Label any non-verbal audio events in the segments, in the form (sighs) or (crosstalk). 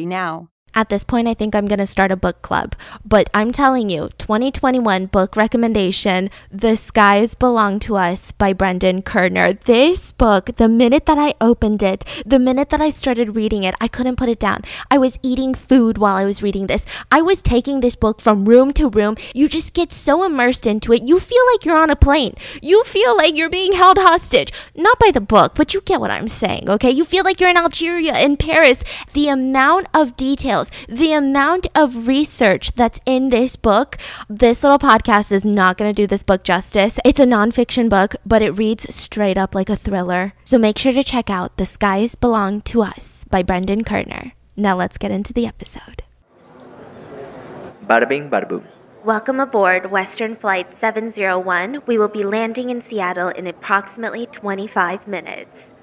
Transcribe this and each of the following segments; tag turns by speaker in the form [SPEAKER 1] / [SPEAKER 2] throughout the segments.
[SPEAKER 1] now.
[SPEAKER 2] At this point, I think I'm going to start a book club. But I'm telling you, 2021 book recommendation The Skies Belong to Us by Brendan Koerner. This book, the minute that I opened it, the minute that I started reading it, I couldn't put it down. I was eating food while I was reading this. I was taking this book from room to room. You just get so immersed into it. You feel like you're on a plane. You feel like you're being held hostage. Not by the book, but you get what I'm saying, okay? You feel like you're in Algeria, in Paris. The amount of details the amount of research that's in this book, this little podcast is not going to do this book justice. It's a nonfiction book, but it reads straight up like a thriller. So make sure to check out The Skies Belong to Us by Brendan Koerner. Now let's get into the episode.
[SPEAKER 3] Bada bing, bada boom.
[SPEAKER 2] Welcome aboard Western Flight 701. We will be landing in Seattle in approximately 25 minutes.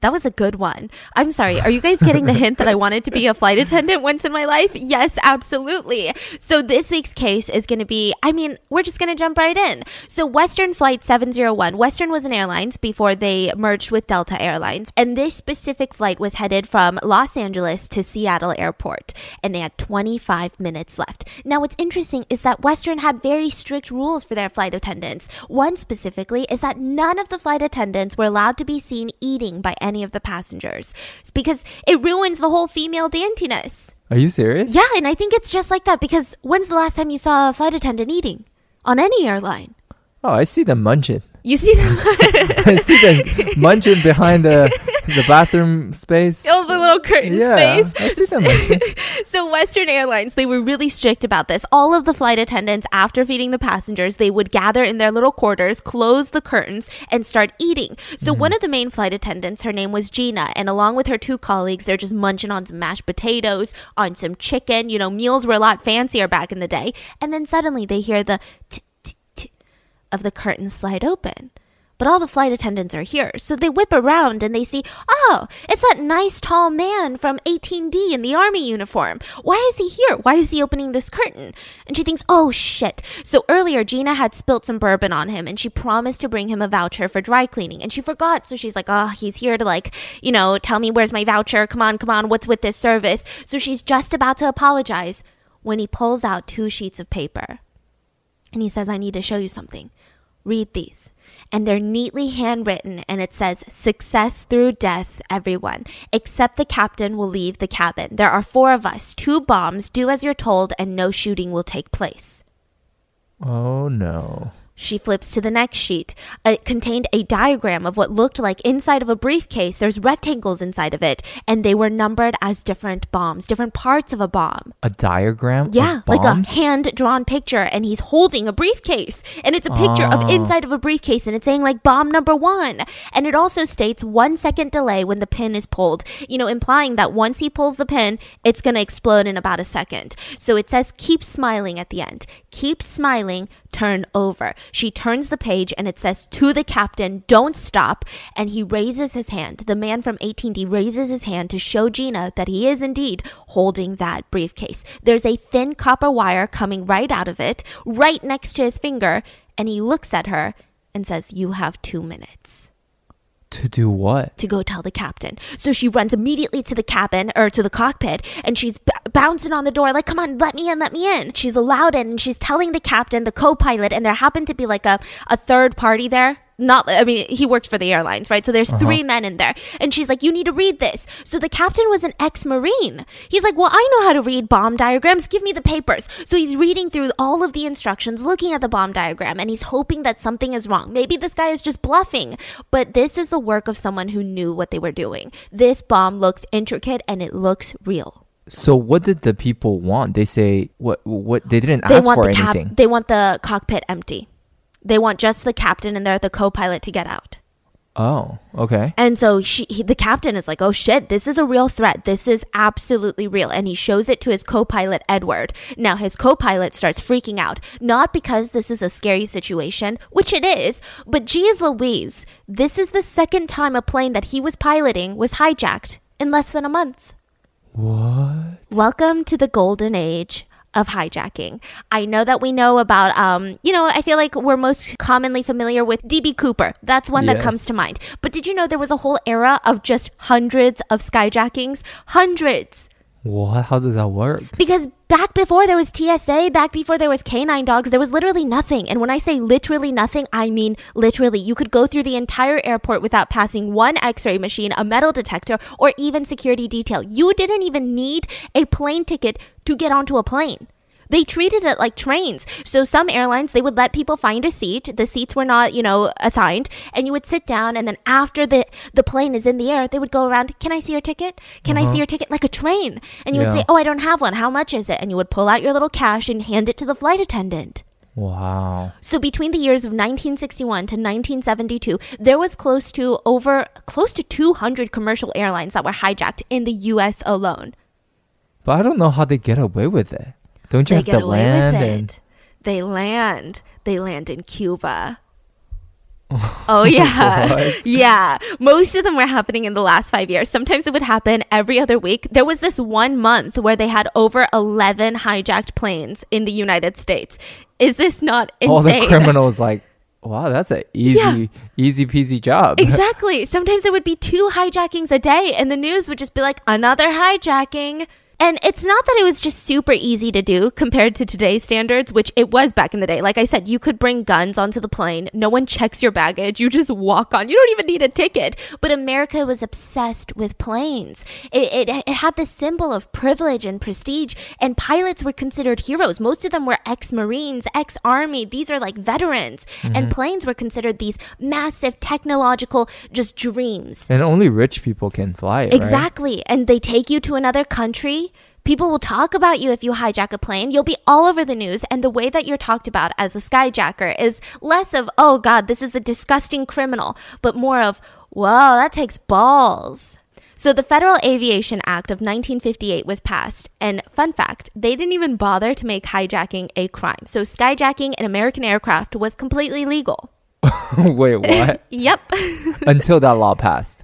[SPEAKER 2] That was a good one. I'm sorry. Are you guys getting the hint that I wanted to be a flight attendant once in my life? Yes, absolutely. So this week's case is going to be, I mean, we're just going to jump right in. So Western Flight 701, Western was an airlines before they merged with Delta Airlines. And this specific flight was headed from Los Angeles to Seattle Airport. And they had 25 minutes left. Now, what's interesting is that Western had very strict rules for their flight attendants. One specifically is that none of the flight attendants were allowed to be seen eating by any of the passengers. It's because it ruins the whole female daintiness.
[SPEAKER 4] Are you serious?
[SPEAKER 2] Yeah, and I think it's just like that because when's the last time you saw a flight attendant eating on any airline?
[SPEAKER 4] Oh, I see them munching.
[SPEAKER 2] You see them? (laughs)
[SPEAKER 4] I see them (laughs) munching behind the the bathroom space.
[SPEAKER 2] Oh, the little curtain
[SPEAKER 4] yeah,
[SPEAKER 2] space.
[SPEAKER 4] I see them munching. (laughs)
[SPEAKER 2] so Western Airlines, they were really strict about this. All of the flight attendants, after feeding the passengers, they would gather in their little quarters, close the curtains, and start eating. So
[SPEAKER 4] Mm-hmm.
[SPEAKER 2] one of the main flight attendants, her name was Gina, and along with her two colleagues, they're just munching on some mashed potatoes, on some chicken. You know, meals were a lot fancier back in the day. And then suddenly they hear the t of the curtain slide open. But all the flight attendants are here, so they whip around and they see, oh, it's that nice tall man from 18D in the army uniform. Why is he here? Why is he opening this curtain? And she thinks, oh shit. So earlier, Gina had spilt some bourbon on him and she promised to bring him a voucher for dry cleaning. And she forgot, so she's like, oh, he's here to like, you know, tell me where's my voucher. Come on, come on, what's with this service? So she's just about to apologize when he pulls out two sheets of paper. And he says, I need to show you something. Read these. And they're neatly handwritten, and it says, Success through death, everyone. Except the captain will leave the cabin. There are four of us, two bombs, do as you're told, and no shooting will take place.
[SPEAKER 4] Oh no.
[SPEAKER 2] She flips to the next sheet. It contained a diagram of what looked like inside of a briefcase. There's rectangles inside of it, and they were numbered as different bombs, different parts of a bomb.
[SPEAKER 4] A diagram?
[SPEAKER 2] Yeah, like a hand drawn picture, and he's holding a briefcase. And it's a picture of
[SPEAKER 4] Oh.
[SPEAKER 2] inside of a briefcase, and it's saying like bomb number one. And it also states one second delay when the pin is pulled, you know, implying that once he pulls the pin, it's going to explode in about a second. So it says keep smiling at the end. Keep smiling, turn over. She turns the page, and it says to the captain, don't stop. And he raises his hand. The man from 18D raises his hand to show Gina that he is indeed holding that briefcase. There's a thin copper wire coming right out of it, right next to his finger, and he looks at her and says, You have two minutes
[SPEAKER 4] To do what?
[SPEAKER 2] to go tell the captain. So she runs immediately to the cabin or to the cockpit and she's b- bouncing on the door like, "Come on, let me in, let me in." She's allowed in and she's telling the captain, the co-pilot, and there happened to be like a a third party there. Not, I mean, he worked for the airlines, right? So there's uh-huh. three men in there. And she's like, you need to read this. So the captain was an ex Marine. He's like, well, I know how to read bomb diagrams. Give me the papers. So he's reading through all of the instructions, looking at the bomb diagram, and he's hoping that something is wrong. Maybe this guy is just bluffing. But this is the work of someone who knew what they were doing. This bomb looks intricate and it looks real.
[SPEAKER 4] So what did the people want? They say what what they didn't
[SPEAKER 2] They
[SPEAKER 4] ask for
[SPEAKER 2] the cap-
[SPEAKER 4] anything.
[SPEAKER 2] they want the cockpit empty. They want just the captain and they're the co-pilot to get out.
[SPEAKER 4] Oh, okay.
[SPEAKER 2] And so she, he, the captain is like, "Oh shit, this is a real threat. This is absolutely real." And he shows it to his co-pilot Edward. Now his co-pilot starts freaking out, not because this is a scary situation, which it is, but geez Louise, this is the second time a plane that he was piloting was hijacked in less than a month.
[SPEAKER 4] What?
[SPEAKER 2] Welcome to the golden age of hijacking. I know that we know about, um, you know, I feel like we're most commonly familiar with DB Cooper. That's one that comes to mind. But did you know there was a whole era of just hundreds of skyjackings? Hundreds.
[SPEAKER 4] What? How does that work?
[SPEAKER 2] Because back before there was TSA, back before there was canine dogs, there was literally nothing. And when I say literally nothing, I mean literally. You could go through the entire airport without passing one x ray machine, a metal detector, or even security detail. You didn't even need a plane ticket to get onto a plane. They treated it like trains. So some airlines, they would let people find a seat. The seats were not, you know, assigned. And you would sit down and then after the, the plane is in the air, they would go around, can I see your ticket? Can I see uh-huh. your ticket? Like a train. And you would say, oh, I don't have one. How much is it? And you would pull out your little cash and hand it to the flight attendant.
[SPEAKER 4] Wow.
[SPEAKER 2] So between the years of 1961 to 1972, there was close to over close to 200 commercial airlines that were hijacked in the US alone.
[SPEAKER 4] But I don't know how they get away with it. Don't you
[SPEAKER 2] they
[SPEAKER 4] have
[SPEAKER 2] get
[SPEAKER 4] to land
[SPEAKER 2] it.
[SPEAKER 4] and
[SPEAKER 2] They land. They land in Cuba. (laughs) Oh yeah. (laughs) Yeah. Most of them were happening in the last 5 years. Sometimes it would happen every other week. There was this one month where they had over 11 hijacked planes in the United States. Is this not insane?
[SPEAKER 4] all the criminals like, wow, that's an easy, easy peasy job. (laughs)
[SPEAKER 2] Exactly. Sometimes there would be two hijackings a day, and the news would just be like, another hijacking. And it's not that it was just super easy to do compared to today's standards, which it was back in the day. Like I said, you could bring guns onto the plane. No one checks your baggage. You just walk on. You don't even need a ticket. But America was obsessed with planes. It, it, it had this symbol of privilege and prestige, and pilots were considered heroes. Most of them were ex Marines, ex Army. These are like veterans. And mm-hmm. planes were considered these massive technological just dreams.
[SPEAKER 4] and only rich people can fly it, right?
[SPEAKER 2] Exactly. And they take you to another country. People will talk about you if you hijack a plane. You'll be all over the news. And the way that you're talked about as a skyjacker is less of, oh God, this is a disgusting criminal, but more of, whoa, that takes balls. So the Federal Aviation Act of 1958 was passed. And fun fact, they didn't even bother to make hijacking a crime. So skyjacking an American aircraft was completely legal. (laughs)
[SPEAKER 4] Wait, what? (laughs)
[SPEAKER 2] Yep.
[SPEAKER 4] Until that law passed.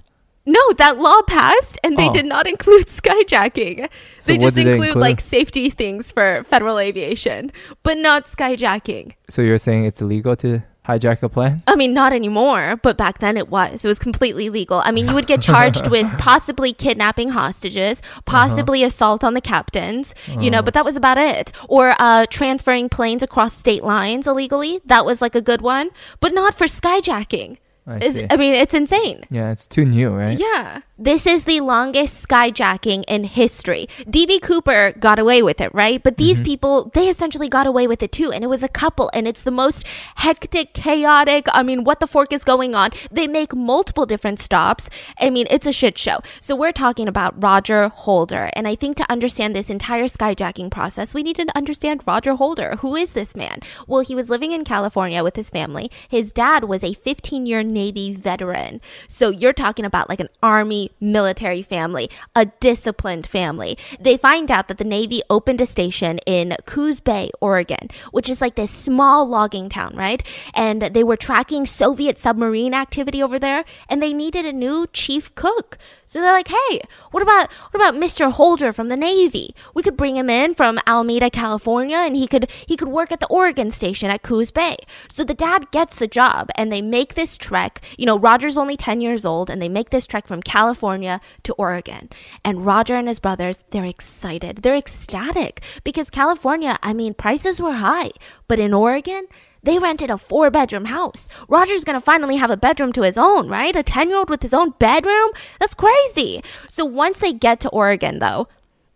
[SPEAKER 2] No, that law passed and they
[SPEAKER 4] Oh.
[SPEAKER 2] did not include (laughs) skyjacking.
[SPEAKER 4] So
[SPEAKER 2] they just
[SPEAKER 4] did they
[SPEAKER 2] include,
[SPEAKER 4] include?
[SPEAKER 2] like safety things for federal aviation, but not skyjacking.
[SPEAKER 4] So you're saying it's illegal to hijack a plane?
[SPEAKER 2] I mean, not anymore, but back then it was. It was completely legal. I mean, you would get (laughs) charged with possibly kidnapping hostages, possibly assault on the captains, you know, but that was about it. Or uh, transferring planes across state lines illegally. That was like a good one, but not for skyjacking.
[SPEAKER 4] I.
[SPEAKER 2] I mean, it's insane.
[SPEAKER 4] Yeah, it's too new, right?
[SPEAKER 2] Yeah. This is the longest skyjacking in history. DB Cooper got away with it, right? But these mm-hmm. people, they essentially got away with it too. And it was a couple. And it's the most hectic, chaotic. I mean, what the fork is going on? They make multiple different stops. I mean, it's a shit show. So we're talking about Roger Holder. And I think to understand this entire skyjacking process, we need to understand Roger Holder. Who is this man? Well, he was living in California with his family. His dad was a 15 year Navy veteran. So you're talking about like an Army military family, a disciplined family. They find out that the Navy opened a station in Coos Bay, Oregon, which is like this small logging town, right? And they were tracking Soviet submarine activity over there, and they needed a new chief cook. So they're like, "Hey, what about what about Mr. Holder from the Navy? We could bring him in from Alameda, California, and he could he could work at the Oregon station at Coos Bay." So the dad gets the job, and they make this trek. You know, Roger's only ten years old, and they make this trek from California to Oregon. And Roger and his brothers, they're excited, they're ecstatic because California, I mean, prices were high, but in Oregon. They rented a four bedroom house. Roger's gonna finally have a bedroom to his own, right? A 10 year old with his own bedroom? That's crazy. So once they get to Oregon, though,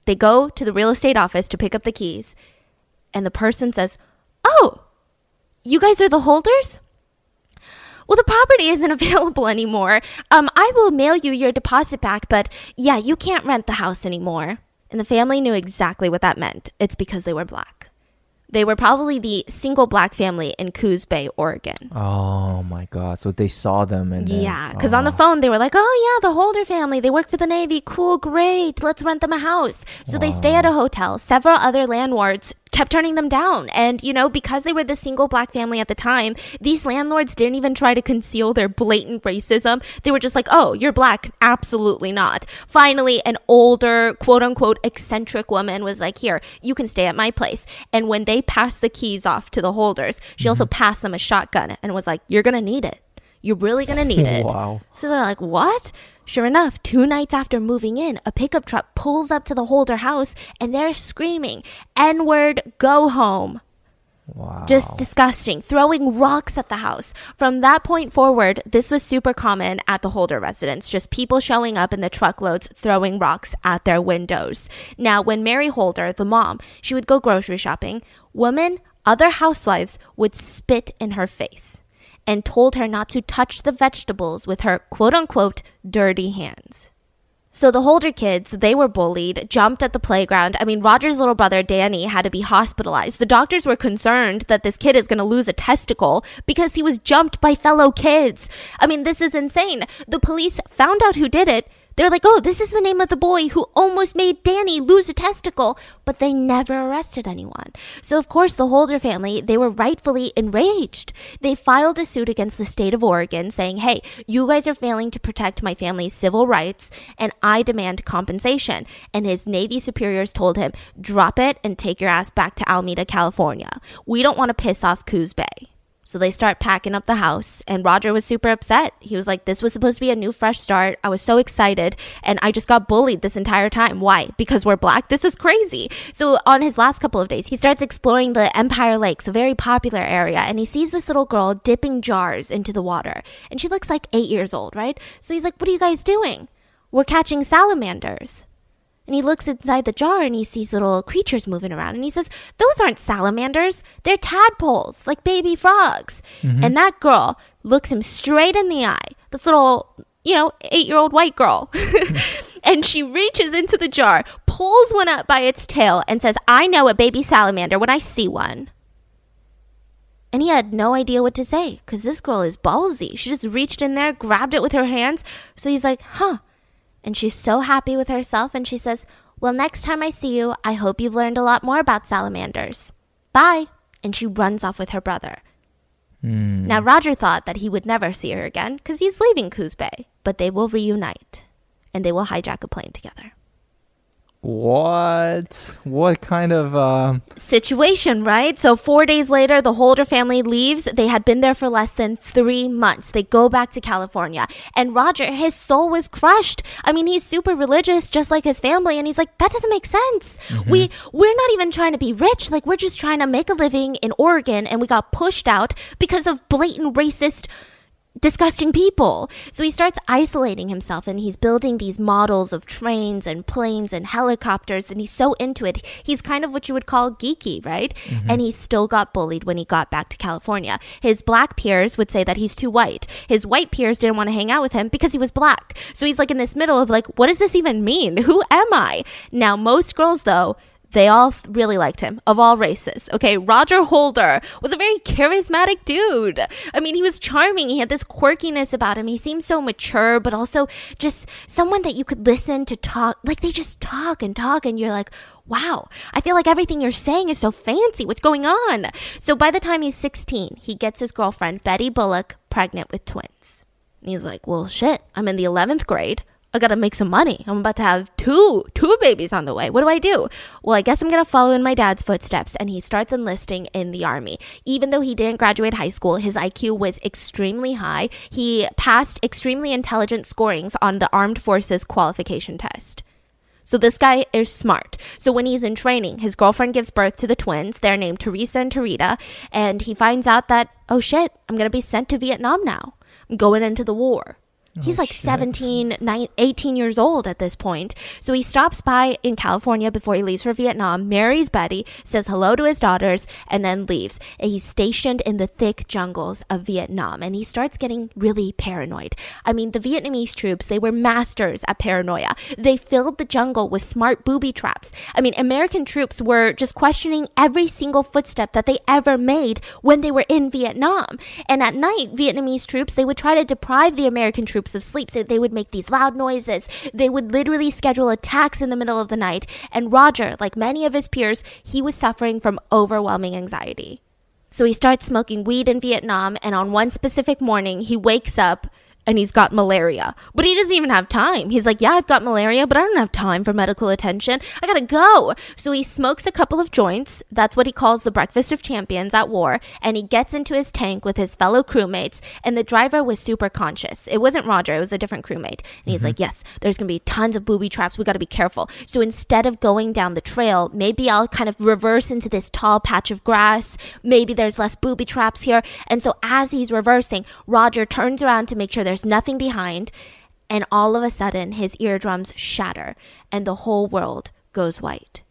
[SPEAKER 2] they go to the real estate office to pick up the keys. And the person says, Oh, you guys are the holders? Well, the property isn't (laughs) available anymore. Um, I will mail you your deposit back, but yeah, you can't rent the house anymore. And the family knew exactly what that meant. It's because they were black. They were probably the single black family in Coos Bay, Oregon.
[SPEAKER 4] Oh my god! So they saw them and then-
[SPEAKER 2] Yeah, because on the
[SPEAKER 4] oh.
[SPEAKER 2] phone they were like, "Oh yeah, the Holder family. They work for the Navy. Cool, great. Let's rent them a house." So they stay at a hotel. Several other landlords kept turning them down, and you know because they were the single black family at the time, these landlords didn't even try to conceal their blatant racism. They were just like, "Oh, you're black? Absolutely not." Finally, an older, quote unquote, eccentric woman was like, "Here, you can stay at my place." And when they passed the keys off to the holders, she also mm-hmm. passed them a shotgun and was like, "You're gonna need it." You're really gonna need it.
[SPEAKER 4] Wow.
[SPEAKER 2] So they're like, what? Sure enough, two nights after moving in, a pickup truck pulls up to the Holder house and they're screaming, N word, go home.
[SPEAKER 4] Wow.
[SPEAKER 2] Just disgusting, throwing rocks at the house. From that point forward, this was super common at the Holder residence, just people showing up in the truckloads throwing rocks at their windows. Now, when Mary Holder, the mom, she would go grocery shopping, women, other housewives would spit in her face and told her not to touch the vegetables with her quote unquote dirty hands. So the Holder kids, they were bullied, jumped at the playground. I mean, Roger's little brother Danny had to be hospitalized. The doctors were concerned that this kid is going to lose a testicle because he was jumped by fellow kids. I mean, this is insane. The police found out who did it. They're like, oh, this is the name of the boy who almost made Danny lose a testicle, but they never arrested anyone. So, of course, the Holder family, they were rightfully enraged. They filed a suit against the state of Oregon saying, hey, you guys are failing to protect my family's civil rights, and I demand compensation. And his Navy superiors told him, drop it and take your ass back to Alameda, California. We don't want to piss off Coos Bay. So they start packing up the house, and Roger was super upset. He was like, This was supposed to be a new, fresh start. I was so excited, and I just got bullied this entire time. Why? Because we're black? This is crazy. So on his last couple of days, he starts exploring the Empire Lakes, a very popular area, and he sees this little girl dipping jars into the water. And she looks like eight years old, right? So he's like, What are you guys doing? We're catching salamanders. And he looks inside the jar and he sees little creatures moving around. And he says, Those aren't salamanders. They're tadpoles, like baby frogs. Mm-hmm. And that girl looks him straight in the eye. This little, you know, eight year old white girl. (laughs) and she reaches into the jar, pulls one up by its tail, and says, I know a baby salamander when I see one. And he had no idea what to say because this girl is ballsy. She just reached in there, grabbed it with her hands. So he's like, huh. And she's so happy with herself. And she says, Well, next time I see you, I hope you've learned a lot more about salamanders. Bye. And she runs off with her brother. Hmm. Now, Roger thought that he would never see her again because he's leaving Coos Bay, but they will reunite and they will hijack a plane together.
[SPEAKER 4] What? What kind of um
[SPEAKER 2] situation, right? So, four days later, the Holder family leaves. They had been there for less than three months. They go back to California. And Roger, his soul was crushed. I mean, he's super religious, just like his family. And he's like, that doesn't make sense. We, we're not even trying to be rich. Like, we're just trying to make a living in Oregon. And we got pushed out because of blatant racist disgusting people. So he starts isolating himself and he's building these models of trains and planes and helicopters and he's so into it. He's kind of what you would call geeky, right? Mm-hmm. And he still got bullied when he got back to California. His black peers would say that he's too white. His white peers didn't want to hang out with him because he was black. So he's like in this middle of like, what does this even mean? Who am I? Now, most girls though, they all really liked him of all races. Okay, Roger Holder was a very charismatic dude. I mean, he was charming. He had this quirkiness about him. He seemed so mature, but also just someone that you could listen to talk. Like they just talk and talk, and you're like, wow, I feel like everything you're saying is so fancy. What's going on? So by the time he's 16, he gets his girlfriend, Betty Bullock, pregnant with twins. And he's like, well, shit, I'm in the 11th grade. I gotta make some money. I'm about to have two, two babies on the way. What do I do? Well, I guess I'm gonna follow in my dad's footsteps. And he starts enlisting in the army. Even though he didn't graduate high school, his IQ was extremely high. He passed extremely intelligent scorings on the Armed Forces qualification test. So this guy is smart. So when he's in training, his girlfriend gives birth to the twins. They're named Teresa and Tarita. And he finds out that, oh shit, I'm gonna be sent to Vietnam now. I'm going into the war. He's
[SPEAKER 4] Oh,
[SPEAKER 2] like
[SPEAKER 4] shit.
[SPEAKER 2] 17, 9, 18 years old at this point. So he stops by in California before he leaves for Vietnam, marries Betty, says hello to his daughters, and then leaves. And he's stationed in the thick jungles of Vietnam and he starts getting really paranoid. I mean, the Vietnamese troops, they were masters at paranoia. They filled the jungle with smart booby traps. I mean, American troops were just questioning every single footstep that they ever made when they were in Vietnam. And at night, Vietnamese troops, they would try to deprive the American troops of sleep. So they would make these loud noises. They would literally schedule attacks in the middle of the night. And Roger, like many of his peers, he was suffering from overwhelming anxiety. So he starts smoking weed in Vietnam, and on one specific morning, he wakes up and he's got malaria. But he doesn't even have time. He's like, Yeah, I've got malaria, but I don't have time for medical attention. I gotta go. So he smokes a couple of joints. That's what he calls the breakfast of champions at war. And he gets into his tank with his fellow crewmates. And the driver was super conscious. It wasn't Roger, it was a different crewmate. And he's mm-hmm. like, Yes, there's gonna be tons of booby traps. We gotta be careful. So instead of going down the trail, maybe I'll kind of reverse into this tall patch of grass. Maybe there's less booby traps here. And so as he's reversing, Roger turns around to make sure there's nothing behind. And all of a sudden, his eardrums shatter and the whole world goes white.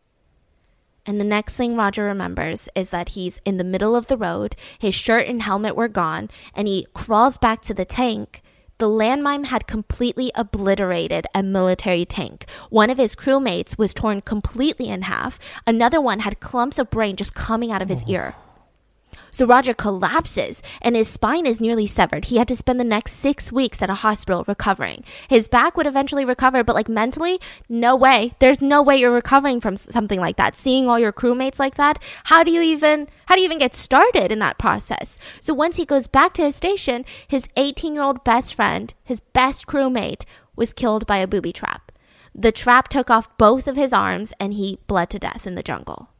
[SPEAKER 2] And the next thing Roger remembers is that he's in the middle of the road, his shirt and helmet were gone, and he crawls back to the tank. The landmine had completely obliterated a military tank. One of his crewmates was torn completely in half. Another one had clumps of brain just coming out of his oh. ear. So Roger collapses and his spine is nearly severed. He had to spend the next six weeks at a hospital recovering. His back would eventually recover, but like mentally, no way. There's no way you're recovering from something like that. Seeing all your crewmates like that, how do you even how do you even get started in that process? So once he goes back to his station, his 18 year old best friend, his best crewmate, was killed by a booby trap. The trap took off both of his arms and he bled to death in the jungle.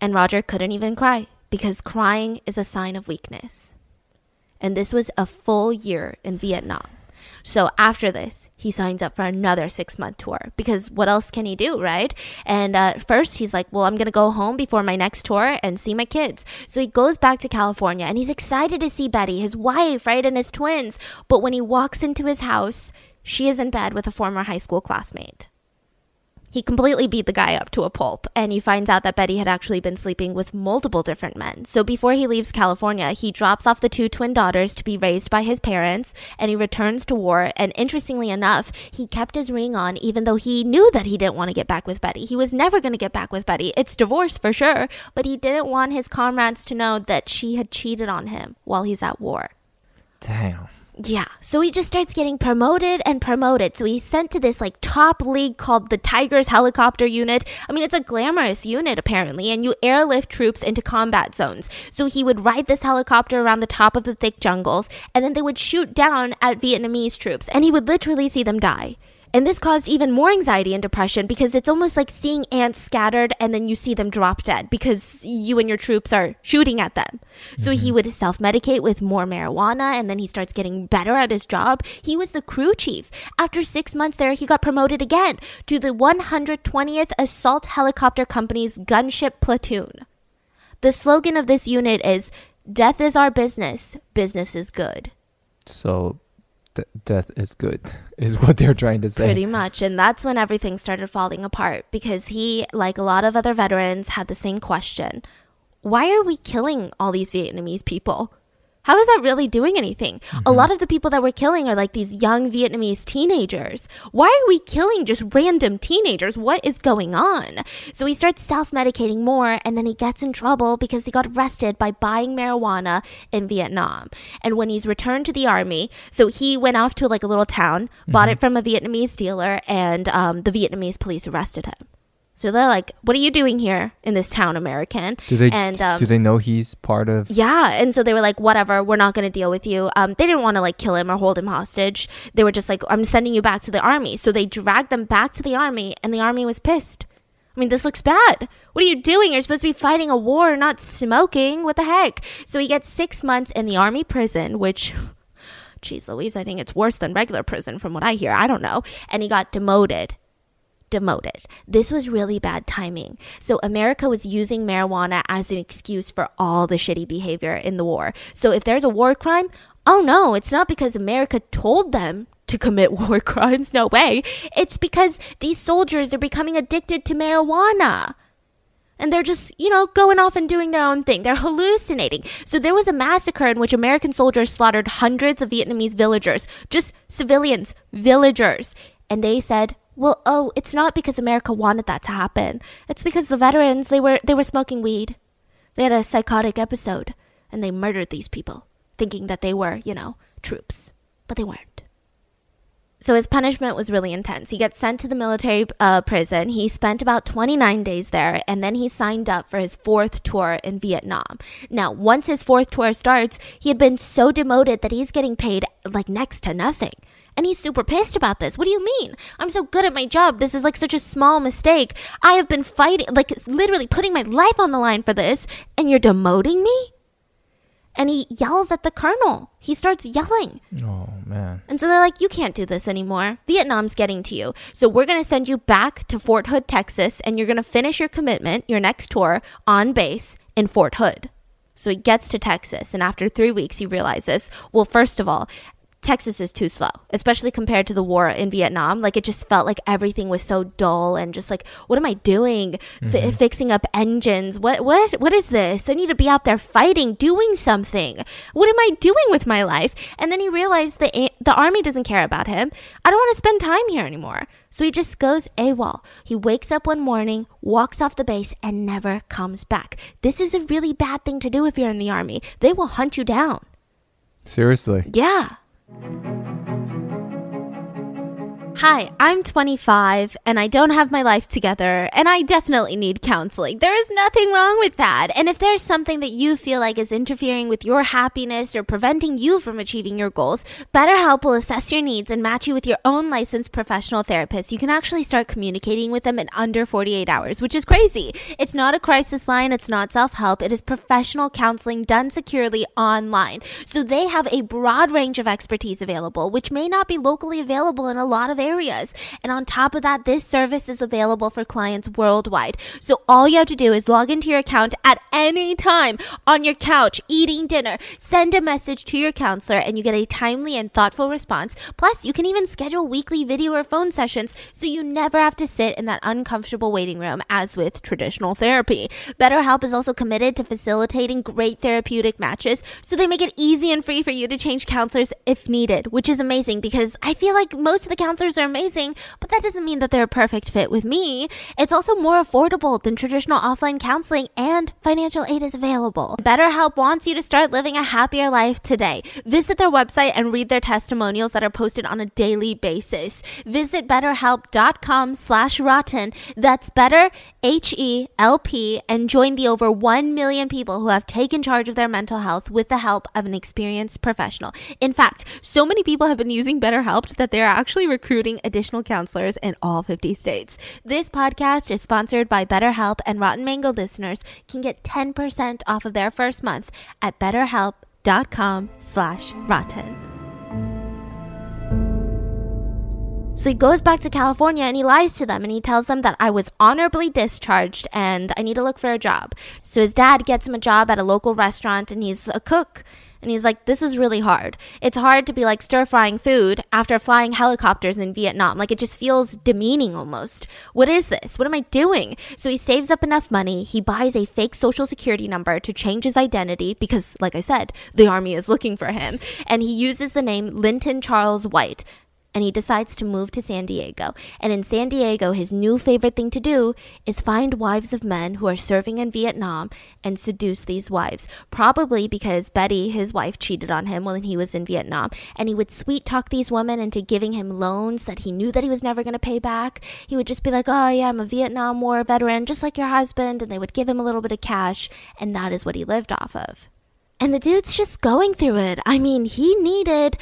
[SPEAKER 2] And Roger couldn't even cry because crying is a sign of weakness. And this was a full year in Vietnam. So after this, he signs up for another six month tour because what else can he do, right? And uh, first, he's like, Well, I'm going to go home before my next tour and see my kids. So he goes back to California and he's excited to see Betty, his wife, right? And his twins. But when he walks into his house, she is in bed with a former high school classmate. He completely beat the guy up to a pulp, and he finds out that Betty had actually been sleeping with multiple different men. So before he leaves California, he drops off the two twin daughters to be raised by his parents, and he returns to war. And interestingly enough, he kept his ring on even though he knew that he didn't want to get back with Betty. He was never going to get back with Betty. It's divorce for sure, but he didn't want his comrades to know that she had cheated on him while he's at war.
[SPEAKER 4] Damn.
[SPEAKER 2] Yeah. So he just starts getting promoted and promoted. So he's sent to this like top league called the Tigers Helicopter Unit. I mean, it's a glamorous unit apparently, and you airlift troops into combat zones. So he would ride this helicopter around the top of the thick jungles, and then they would shoot down at Vietnamese troops, and he would literally see them die. And this caused even more anxiety and depression because it's almost like seeing ants scattered and then you see them drop dead because you and your troops are shooting at them. So he mm-hmm. would self medicate with more marijuana and then he starts getting better at his job. He was the crew chief. After six months there, he got promoted again to the 120th Assault Helicopter Company's gunship platoon. The slogan of this unit is Death is our business, business is good.
[SPEAKER 4] So, th- death is good, (laughs) is what they're trying to say.
[SPEAKER 2] Pretty much. And that's when everything started falling apart because he, like a lot of other veterans, had the same question Why are we killing all these Vietnamese people? How is that really doing anything? A lot of the people that we're killing are like these young Vietnamese teenagers. Why are we killing just random teenagers? What is going on? So he starts self medicating more and then he gets in trouble because he got arrested by buying marijuana in Vietnam. And when he's returned to the army, so he went off to like a little town, bought it from a Vietnamese dealer, and um, the Vietnamese police arrested him. So they're like, "What are you doing here in this town, American?"
[SPEAKER 4] Do they
[SPEAKER 2] And um,
[SPEAKER 4] do they know he's part of?
[SPEAKER 2] yeah, and so they were like, whatever, we're not going to deal with you. Um, they didn't want to like kill him or hold him hostage. They were just like, I'm sending you back to the army. So they dragged them back to the army, and the army was pissed. I mean, this looks bad. What are you doing? You're supposed to be fighting a war, not smoking. What the heck? So he gets six months in the army prison, which, (laughs) geez Louise, I think it's worse than regular prison from what I hear. I don't know. And he got demoted demoted. This was really bad timing. So America was using marijuana as an excuse for all the shitty behavior in the war. So if there's a war crime, oh no, it's not because America told them to commit (laughs) war crimes. No way. It's because these soldiers are becoming addicted to marijuana. And they're just, you know, going off and doing their own thing. They're hallucinating. So there was a massacre in which American soldiers slaughtered hundreds of Vietnamese villagers, just civilians, villagers. And they said, well, oh, it's not because America wanted that to happen. It's because the veterans, they were they were smoking weed. They had a psychotic episode and they murdered these people, thinking that they were, you know, troops. But they weren't. So his punishment was really intense. He gets sent to the military uh, prison. He spent about 29 days there, and then he signed up for his fourth tour in Vietnam. Now, once his fourth tour starts, he had been so demoted that he's getting paid like next to nothing. And he's super pissed about this. What do you mean? I'm so good at my job. This is like such a small mistake. I have been fighting, like literally putting my life on the line for this, and you're demoting me? and he yells at the colonel. He starts yelling.
[SPEAKER 4] Oh, man.
[SPEAKER 2] And so they're like, you can't do this anymore. Vietnam's getting to you. So we're going to send you back to Fort Hood, Texas, and you're going to finish your commitment, your next tour, on base in Fort Hood. So he gets to Texas, and after three weeks, he realizes, well, first of all, Texas is too slow, especially compared to the war in Vietnam. Like it just felt like everything was so dull and just like, what am I doing? Mm-hmm. F- fixing up engines. What what what is this? I need to be out there fighting, doing something. What am I doing with my life? And then he realized the the army doesn't care about him. I don't want to spend time here anymore. So he just goes AWOL. He wakes up one morning, walks off the base, and never comes back. This is a really bad thing to do if you're in the army. They will hunt you down.
[SPEAKER 4] Seriously?
[SPEAKER 2] Yeah. Thank you. Hi, I'm 25 and I don't have my life together and I definitely need counseling. There is nothing wrong with that. And if there's something that you feel like is interfering with your happiness or preventing you from achieving your goals, BetterHelp will assess your needs and match you with your own licensed professional therapist. You can actually start communicating with them in under 48 hours, which is crazy. It's not a crisis line, it's not self-help, it is professional counseling done securely online. So they have a broad range of expertise available, which may not be locally available in a lot of areas. And on top of that, this service is available for clients worldwide. So all you have to do is log into your account at any time on your couch, eating dinner, send a message to your counselor, and you get a timely and thoughtful response. Plus, you can even schedule weekly video or phone sessions so you never have to sit in that uncomfortable waiting room as with traditional therapy. BetterHelp is also committed to facilitating great therapeutic matches, so they make it easy and free for you to change counselors if needed, which is amazing because I feel like most of the counselors are amazing, but that doesn't mean that they're a perfect fit with me. It's also more affordable than traditional offline counseling and financial aid is available. BetterHelp wants you to start living a happier life today. Visit their website and read their testimonials that are posted on a daily basis. Visit betterhelp.com slash rotten. That's better, H-E-L-P, and join the over 1 million people who have taken charge of their mental health with the help of an experienced professional. In fact, so many people have been using BetterHelp that they're actually recruiting recruiting additional counselors in all 50 states. This podcast is sponsored by BetterHelp, and Rotten Mango listeners can get 10% off of their first month at betterhelp.com slash rotten. So he goes back to California and he lies to them and he tells them that I was honorably discharged and I need to look for a job. So his dad gets him a job at a local restaurant and he's a cook. And he's like, this is really hard. It's hard to be like stir frying food after flying helicopters in Vietnam. Like it just feels demeaning almost. What is this? What am I doing? So he saves up enough money. He buys a fake social security number to change his identity because, like I said, the army is looking for him. And he uses the name Linton Charles White and he decides to move to San Diego. And in San Diego, his new favorite thing to do is find wives of men who are serving in Vietnam and seduce these wives. Probably because Betty, his wife, cheated on him when he was in Vietnam. And he would sweet talk these women into giving him loans that he knew that he was never going to pay back. He would just be like, oh, yeah, I'm a Vietnam War veteran, just like your husband. And they would give him a little bit of cash. And that is what he lived off of. And the dude's just going through it. I mean, he needed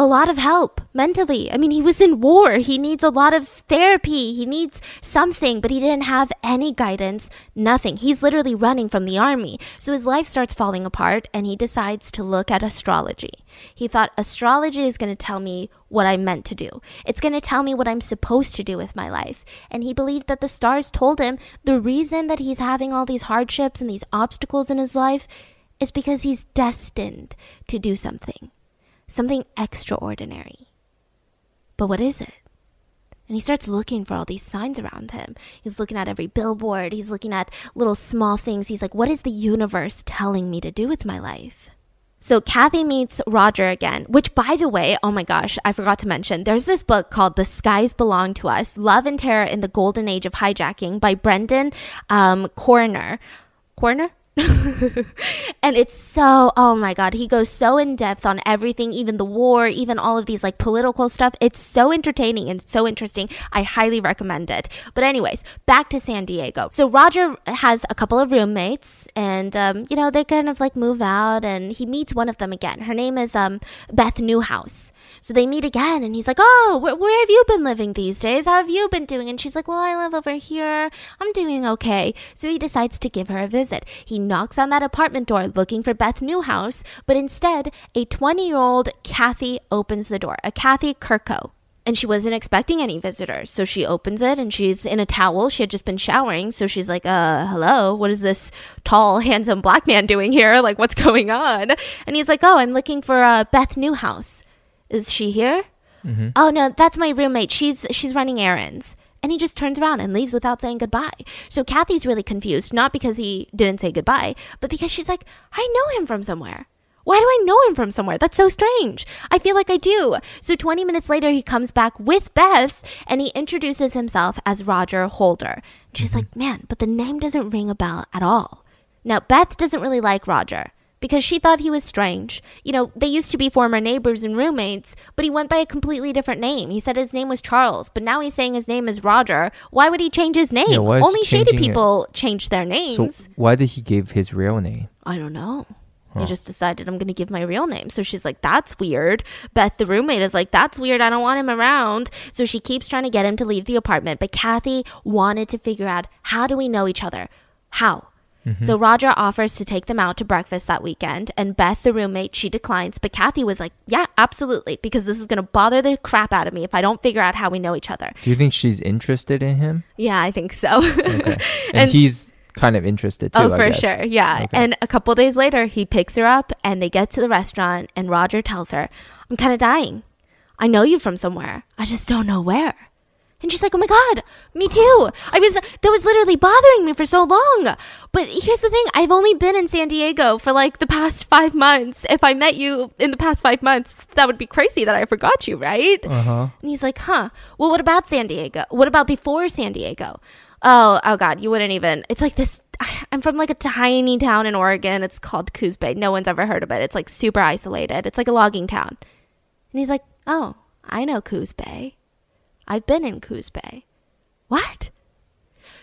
[SPEAKER 2] a lot of help mentally. I mean, he was in war. He needs a lot of therapy. He needs something, but he didn't have any guidance, nothing. He's literally running from the army. So his life starts falling apart and he decides to look at astrology. He thought astrology is going to tell me what I'm meant to do. It's going to tell me what I'm supposed to do with my life. And he believed that the stars told him the reason that he's having all these hardships and these obstacles in his life is because he's destined to do something something extraordinary. But what is it? And he starts looking for all these signs around him. He's looking at every billboard, he's looking at little small things. He's like, what is the universe telling me to do with my life? So Cathy meets Roger again, which by the way, oh my gosh, I forgot to mention. There's this book called The Skies Belong to Us Love and Terror in the Golden Age of Hijacking by Brendan um, Coroner. Coroner? (laughs) and it's so oh my god he goes so in depth on everything even the war even all of these like political stuff. It's so entertaining and so interesting. I highly recommend it. But anyways back to san diego. So roger has a couple of roommates and um, you know they kind of like move out and he meets one of them again. Her name is um, beth newhouse so they meet again and he's like oh wh- where have you been living these days how have you been doing and she's like well i live over here i'm doing okay so he decides to give her a visit he knocks on that apartment door looking for Beth Newhouse, but instead, a 20 year old Cathy opens the door, a Cathy Kerkow. And she wasn't expecting any visitors. So she opens it and she's in a towel. She had just been showering. So she's like, uh, hello, what is this tall, handsome black man doing here? Like, what's going on? And he's like, oh, I'm looking for uh, Beth Newhouse. Is she here? Mm-hmm. Oh no, that's my roommate. She's she's running errands and he just turns around and leaves without saying goodbye. So Cathy's really confused, not because he didn't say goodbye, but because she's like, I know him from somewhere. Why do I know him from somewhere? That's so strange. I feel like I do. So 20 minutes later, he comes back with Beth and he introduces himself as Roger Holder. She's like, man, but the name doesn't ring a bell at all. Now, Beth doesn't really like Roger because she thought he was strange. You know, they used to be former neighbors and roommates, but he went by a completely different name. He said his name was Charles, but now he's saying his name is Roger. Why would he change his name?
[SPEAKER 4] Yeah,
[SPEAKER 2] Only shady
[SPEAKER 4] changing it?
[SPEAKER 2] people change their names.
[SPEAKER 4] So why did he give his real name?
[SPEAKER 2] I don't know. He just decided I'm going to give my real name. So she's like, that's weird. Beth, the roommate, is like, that's weird. I don't want him around. So she keeps trying to get him to leave the apartment. But Cathy wanted to figure out how do we know each other? How? Mm-hmm. So Roger offers to take them out to breakfast that weekend, and Beth, the roommate, she declines. But Cathy was like, "Yeah, absolutely, because this is gonna bother the crap out of me if I don't figure out how we know each other."
[SPEAKER 4] Do you think she's interested in him?
[SPEAKER 2] Yeah, I think so.
[SPEAKER 4] Okay. (laughs) and,
[SPEAKER 2] And-
[SPEAKER 4] he's kind of interested too.
[SPEAKER 2] Oh, for sure. Yeah.
[SPEAKER 4] Okay.
[SPEAKER 2] And a couple days later, he picks her up and they get to the restaurant, and Roger tells her, I'm kind of dying. I know you from somewhere. I just don't know where. And she's like, "Oh my god, me too. I was that was literally bothering me for so long." But here's the thing, I've only been in San Diego for like the past 5 months. If I met you in the past 5 months, that would be crazy that I forgot you, right?
[SPEAKER 4] Uh huh.
[SPEAKER 2] And he's like, huh. Well, what about San Diego? What about before San Diego? Oh, oh God, you wouldn't even. It's like this. (sighs) I'm from like a tiny town in Oregon. It's called Coos Bay. No one's ever heard of it. It's like super isolated. It's like a logging town. And he's like, oh, I know Coos Bay. I've been in Coos Bay. What?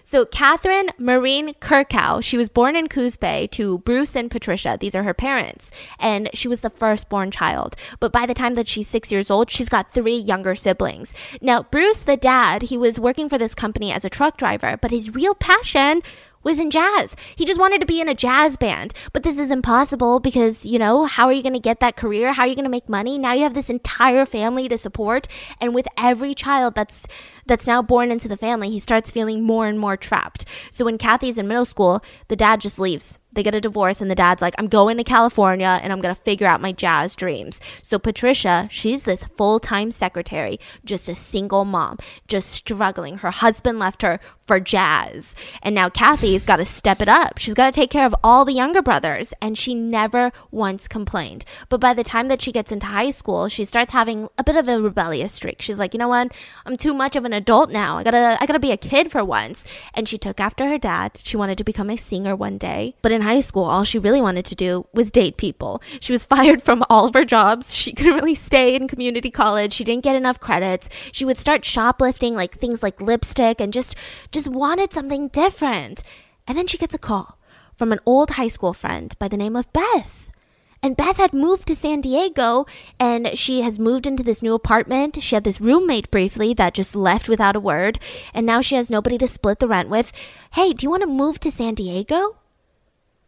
[SPEAKER 2] So Catherine Marine Kerkow, she was born in Coos Bay to Bruce and Patricia. These are her parents. And she was the firstborn child. But by the time that she's six years old, she's got three younger siblings. Now, Bruce, the dad, he was working for this company as a truck driver, but his real passion was in jazz. He just wanted to be in a jazz band. But this is impossible because, you know, how are you going to get that career? How are you going to make money? Now you have this entire family to support. And with every child that's that's now born into the family, he starts feeling more and more trapped. So when Cathy's in middle school, the dad just leaves. They get a divorce, and the dad's like, I'm going to California and I'm going to figure out my jazz dreams. So Patricia, she's this full time secretary, just a single mom, just struggling. Her husband left her for jazz. And now Cathy's got to step it up. She's got to take care of all the younger brothers, and she never once complained. But by the time that she gets into high school, she starts having a bit of a rebellious streak. She's like, you know what? I'm too much of an adult now. I gotta, I gotta be a kid for once. And she took after her dad. She wanted to become a singer one day. But in high school, all she really wanted to do was date people. She was (laughs) fired from all of her jobs. She couldn't really stay in community college. She didn't get enough credits. She would start shoplifting like things like lipstick and just, just wanted something different. And then she gets a call from an old high school friend by the name of Beth. And Beth had moved to San Diego and she has moved into this new apartment. She had this roommate briefly that just left without a word. And now she has nobody to split the rent with. Hey, do you want to move to San Diego?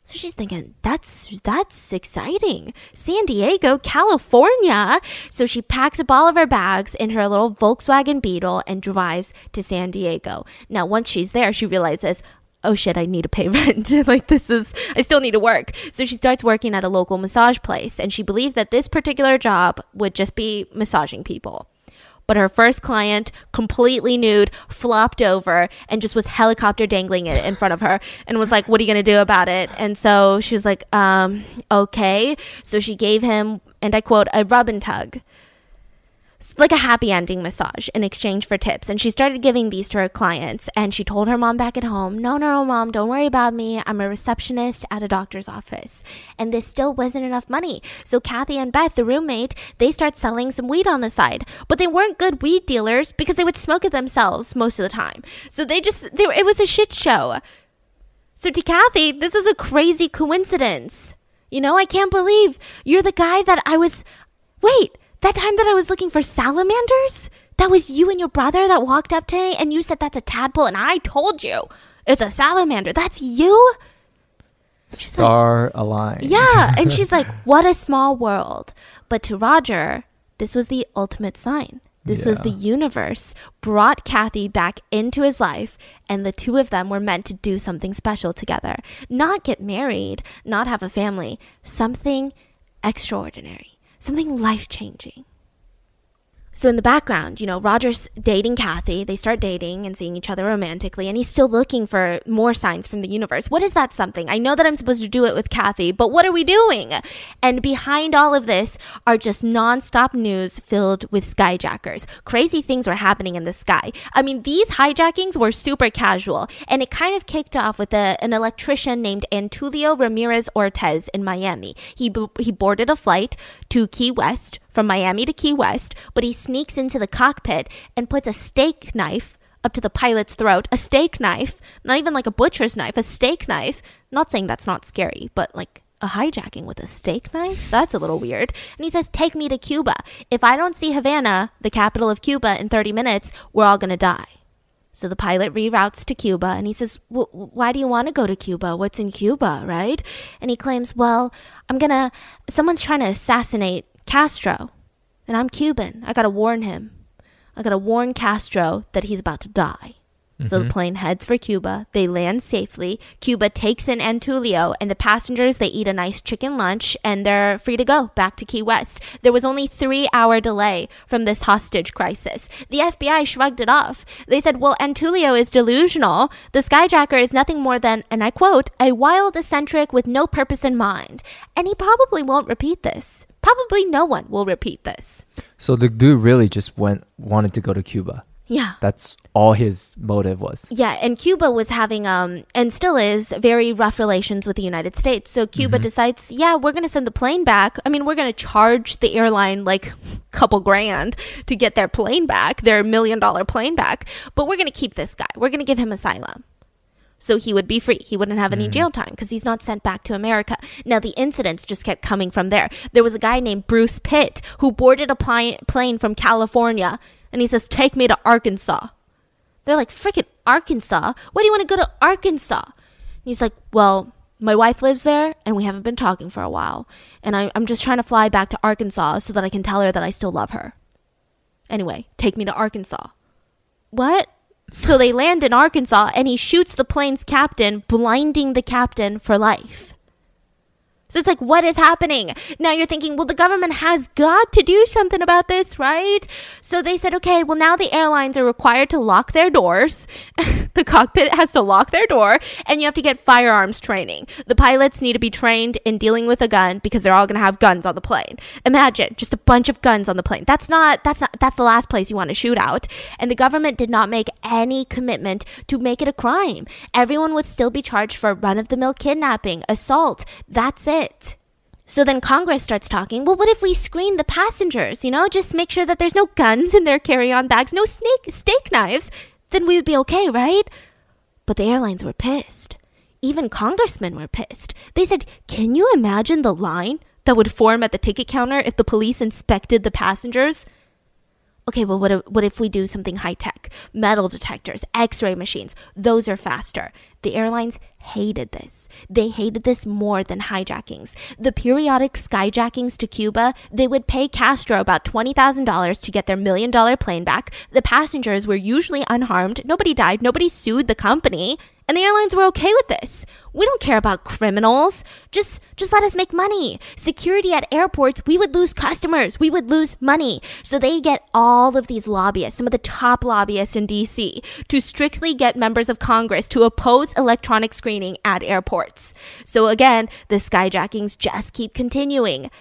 [SPEAKER 2] So she's thinking, that's that's exciting. San Diego, California. So she packs up all of her bags in her little Volkswagen Beetle and drives to San Diego. Now, once she's there, she realizes, oh shit, I need to pay (laughs) rent. like this is, I still need to work. So she starts working at a local massage place and she believed that this particular job would just be massaging people. But her first client, completely nude, flopped over and just was helicopter dangling it in front of her and was like, What are you going to do about it? And so she was like, um, Okay. So she gave him, and I quote, a rub and tug like a happy ending massage in exchange for tips. And she started giving these to her clients. And she told her mom back at home, No, no, no, mom, don't worry about me. I'm a receptionist at a doctor's office. And this still wasn't enough money. So Cathy and Beth, the roommate, they start selling some weed on the side. But they weren't good weed dealers because they would smoke it themselves most of the time. So they just, they, it was a shit show. So to Cathy, this is a crazy coincidence. You know, I can't believe you're the guy that I was. Wait, that time that I was looking for salamanders? That was you and your brother that walked up to me and you said that's a tadpole and I told you it's a salamander. That's you? She's like-
[SPEAKER 4] Star aligned.
[SPEAKER 2] Yeah. (laughs) And she's like, what a small world. But to Roger, this was the ultimate sign. This was the universe brought Cathy back into his life, and the two of them were meant to do something special together. Not get married, not have a family, something extraordinary, something life changing. So in the background, you know, Roger's dating Cathy. They start dating and seeing each other romantically, and he's still looking for more signs from the universe. What is that something? I know that I'm supposed to do it with Cathy, but what are we doing? And behind all of this are just nonstop news filled with skyjackers. Crazy things were happening in the sky. I mean, these hijackings were super casual, and it kind of kicked off with a, an electrician named Antulio Ramirez Ortiz in Miami. He he boarded a flight to Key West from Miami to Key West, but he sneaks into the cockpit and puts a steak knife up to the pilot's throat. A steak knife, not even like a butcher's knife, a steak knife. Not saying that's not scary, but like a hijacking with a steak knife? That's a little weird. And he says, Take me to Cuba. If I don't see Havana, the capital of Cuba, in 30 minutes, we're all gonna die. So the pilot reroutes to Cuba and he says, Why do you want to go to Cuba? What's in Cuba, right? And he claims, Well, I'm gonna, someone's trying to assassinate Castro, and I'm Cuban. I gotta warn him. I gotta warn Castro that he's about to die. So the mm-hmm. plane heads for Cuba. They land safely. Cuba takes in Antulio, and the passengers they eat a nice chicken lunch, and they're free to go back to Key West. There was only three hour delay from this hostage crisis. The FBI shrugged it off. They said, "Well, Antulio is delusional. The skyjacker is nothing more than, and I quote, a wild eccentric with no purpose in mind, and he probably won't repeat this. Probably no one will repeat this."
[SPEAKER 4] So the dude really just went wanted to go to Cuba.
[SPEAKER 2] Yeah.
[SPEAKER 4] That's all his motive was.
[SPEAKER 2] Yeah, and Cuba was having um and still is very rough relations with the United States. So Cuba decides, yeah, we're going to send the plane back. I mean, we're going to charge the airline like a (laughs) couple grand to get their plane back, their million dollar plane back, but we're going to keep this guy. We're going to give him asylum. So he would be free. He wouldn't have any mm. jail time because he's not sent back to America. Now, the incidents just kept coming from there. There was a guy named Bruce Pitt who boarded a pli- plane from California and he says, Take me to Arkansas. They're like, freaking Arkansas? Why do you want to go to Arkansas? And he's like, well, my wife lives there and we haven't been talking for a while. And I, I'm just trying to fly back to Arkansas so that I can tell her that I still love her. Anyway, take me to Arkansas. What? So they land in Arkansas and he shoots the plane's captain, blinding the captain for life. So it's like, what is happening? Now you're thinking, well, the government has got to do something about this, right? So they said, okay, well, now the airlines are required to lock their doors. (laughs) the cockpit has to lock their door, and you have to get firearms training. The pilots need to be trained in dealing with a gun because they're all going to have guns on the plane. Imagine just a bunch of guns on the plane. That's not, that's not, that's the last place you want to shoot out. And the government did not make any commitment to make it a crime. Everyone would still be charged for run of the mill kidnapping, assault. That's it. So then Congress starts talking. Well, what if we screen the passengers? You know, just make sure that there's no guns in their carry-on bags, no snake steak knives. Then we would be okay, right? But the airlines were pissed. Even congressmen were pissed. They said, "Can you imagine the line that would form at the ticket counter if the police inspected the passengers?" Okay, well, what if, what if we do something high tech? Metal detectors, x ray machines, those are faster. The airlines hated this. They hated this more than hijackings. The periodic skyjackings to Cuba, they would pay Castro about $20,000 to get their million dollar plane back. The passengers were usually unharmed. Nobody died. Nobody sued the company. And the airlines were okay with this. We don't care about criminals. Just just let us make money. Security at airports, we would lose customers. We would lose money. So they get all of these lobbyists, some of the top lobbyists in DC, to strictly get members of Congress to oppose electronic screening at airports. So again, the skyjackings just keep continuing.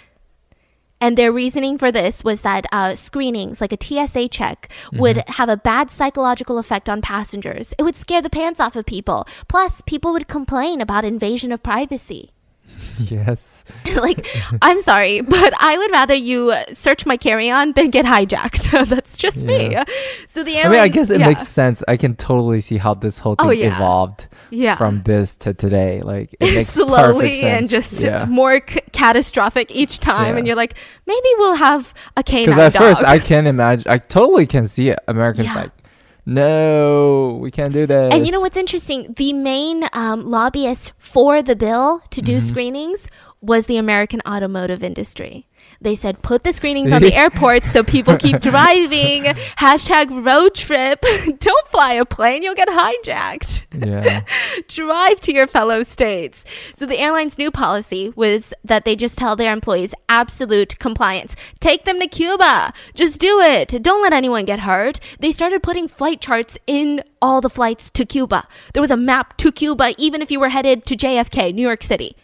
[SPEAKER 2] And their reasoning for this was that uh, screenings, like a TSA check, would have a bad psychological effect on passengers. It would scare the pants off of people. Plus, people would complain about invasion of privacy. (laughs)
[SPEAKER 4] yes. (laughs)
[SPEAKER 2] like, I'm sorry, but I would rather you search my carry on than get hijacked. (laughs) That's just me. So the
[SPEAKER 4] I
[SPEAKER 2] airlines.
[SPEAKER 4] mean, I guess it
[SPEAKER 2] yeah.
[SPEAKER 4] makes sense. I can totally see how this whole thing
[SPEAKER 2] Oh, yeah.
[SPEAKER 4] evolved
[SPEAKER 2] Yeah.
[SPEAKER 4] from this to today. Like it (laughs) makes
[SPEAKER 2] slowly and just
[SPEAKER 4] yeah.
[SPEAKER 2] more c- catastrophic each time and you're like maybe we'll have a canine
[SPEAKER 4] Because at
[SPEAKER 2] dog.
[SPEAKER 4] first I can imagine, I totally can see it. Americans
[SPEAKER 2] Yeah.
[SPEAKER 4] like, no, we can't do this.
[SPEAKER 2] and you know what's interesting the main um, lobbyist for the bill to do
[SPEAKER 4] Mm-hmm.
[SPEAKER 2] screenings was the american automotive industry they said put the screenings on the airports so people keep (laughs) driving hashtag road trip (laughs) don't fly a plane you'll get hijacked
[SPEAKER 4] Yeah. (laughs)
[SPEAKER 2] drive to your fellow states. So the airline's new policy was that they just tell their employees absolute compliance. Take them to Cuba. Just do it. Don't let anyone get hurt. They started putting flight charts in all the flights to Cuba. There was a map to Cuba even if you were headed to JFK, New York City.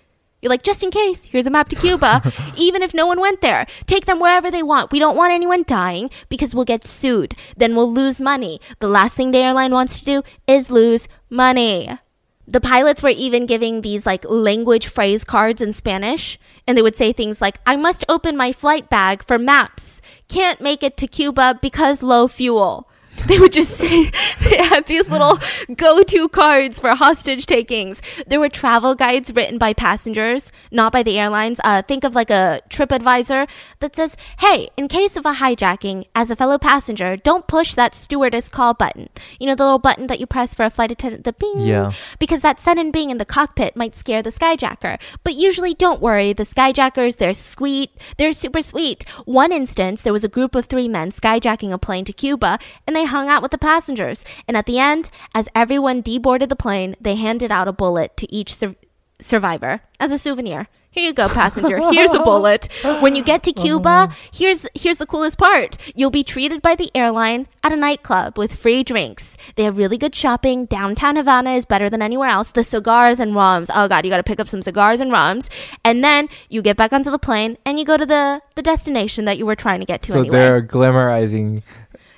[SPEAKER 2] You're like, just in case, here's a map to Cuba. (laughs) Even if no one went there, take them wherever they want. We don't want anyone dying because we'll get sued. Then we'll lose money. The last thing the airline wants to do is lose money. The pilots were even giving these like language phrase cards in Spanish, and they would say things like, I must open my flight bag for maps. Can't make it to Cuba because low fuel. (laughs) They would just say (laughs) they had these little go to cards for hostage takings. There were travel guides written by passengers, not by the airlines. Uh, think of like a trip advisor that says, Hey, in case of a hijacking, as a fellow passenger, don't push that stewardess call button. You know, the little button that you press for a flight attendant, the bing
[SPEAKER 4] Yeah.
[SPEAKER 2] because that sudden bing in the cockpit might scare the skyjacker. But usually, don't worry, the skyjackers, they're sweet, they're super sweet. One instance, there was a group of three men skyjacking a plane to Cuba, and they hung out with the passengers. And at the end, as everyone deboarded the plane, they handed out a bullet to each sur- survivor as a souvenir. Here you go, passenger. (laughs) Here's a bullet. When you get to oh, Cuba, here's here's the coolest part. You'll be treated by the airline at a nightclub with free drinks. They have really good shopping. Downtown Havana is better than anywhere else. The cigars and rums. Oh god, you got to pick up some cigars and rums. And then you get back onto the plane and you go to the the destination that you were trying to get to
[SPEAKER 4] So
[SPEAKER 2] anyway.
[SPEAKER 4] they're glamorizing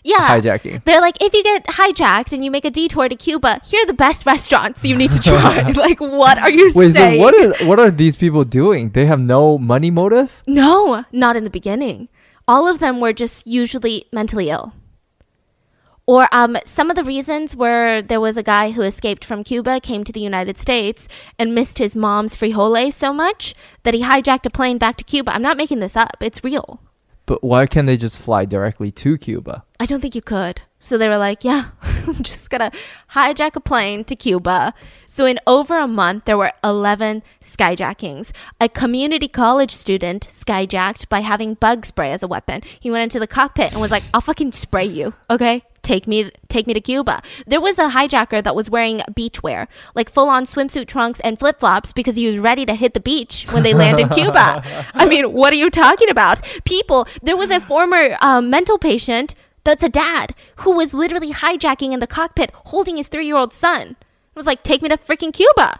[SPEAKER 2] yeah.
[SPEAKER 4] hijacking.
[SPEAKER 2] They're like, if you get hijacked and you make a detour to Cuba, here are the best restaurants you need to try. (laughs) like, what are you
[SPEAKER 4] Wait,
[SPEAKER 2] saying?
[SPEAKER 4] so what are what are these people doing? They have no money motive?
[SPEAKER 2] No, not in the beginning. All of them were just usually mentally ill. Or um, some of the reasons were there was a guy who escaped from Cuba, came to the United States, and missed his mom's frijoles so much that he hijacked a plane back to Cuba. I'm not making this up, it's real.
[SPEAKER 4] But why can't they just fly directly to Cuba?
[SPEAKER 2] I don't think you could. So they were like, yeah, (laughs) I'm just gonna hijack a plane to Cuba. So in over a month, there were 11 skyjackings. A community college student skyjacked by having bug spray as a weapon. He went into the cockpit and was like, I'll fucking spray you, okay? Take me, take me to Cuba. There was a hijacker that was wearing beachwear, like full on swimsuit trunks and flip flops because he was ready to hit the beach when they landed in Cuba. (laughs) I mean, what are you talking about? People, there was a former um, mental patient that's a dad who was literally hijacking in the cockpit holding his three year old son. It was like, take me to freaking Cuba.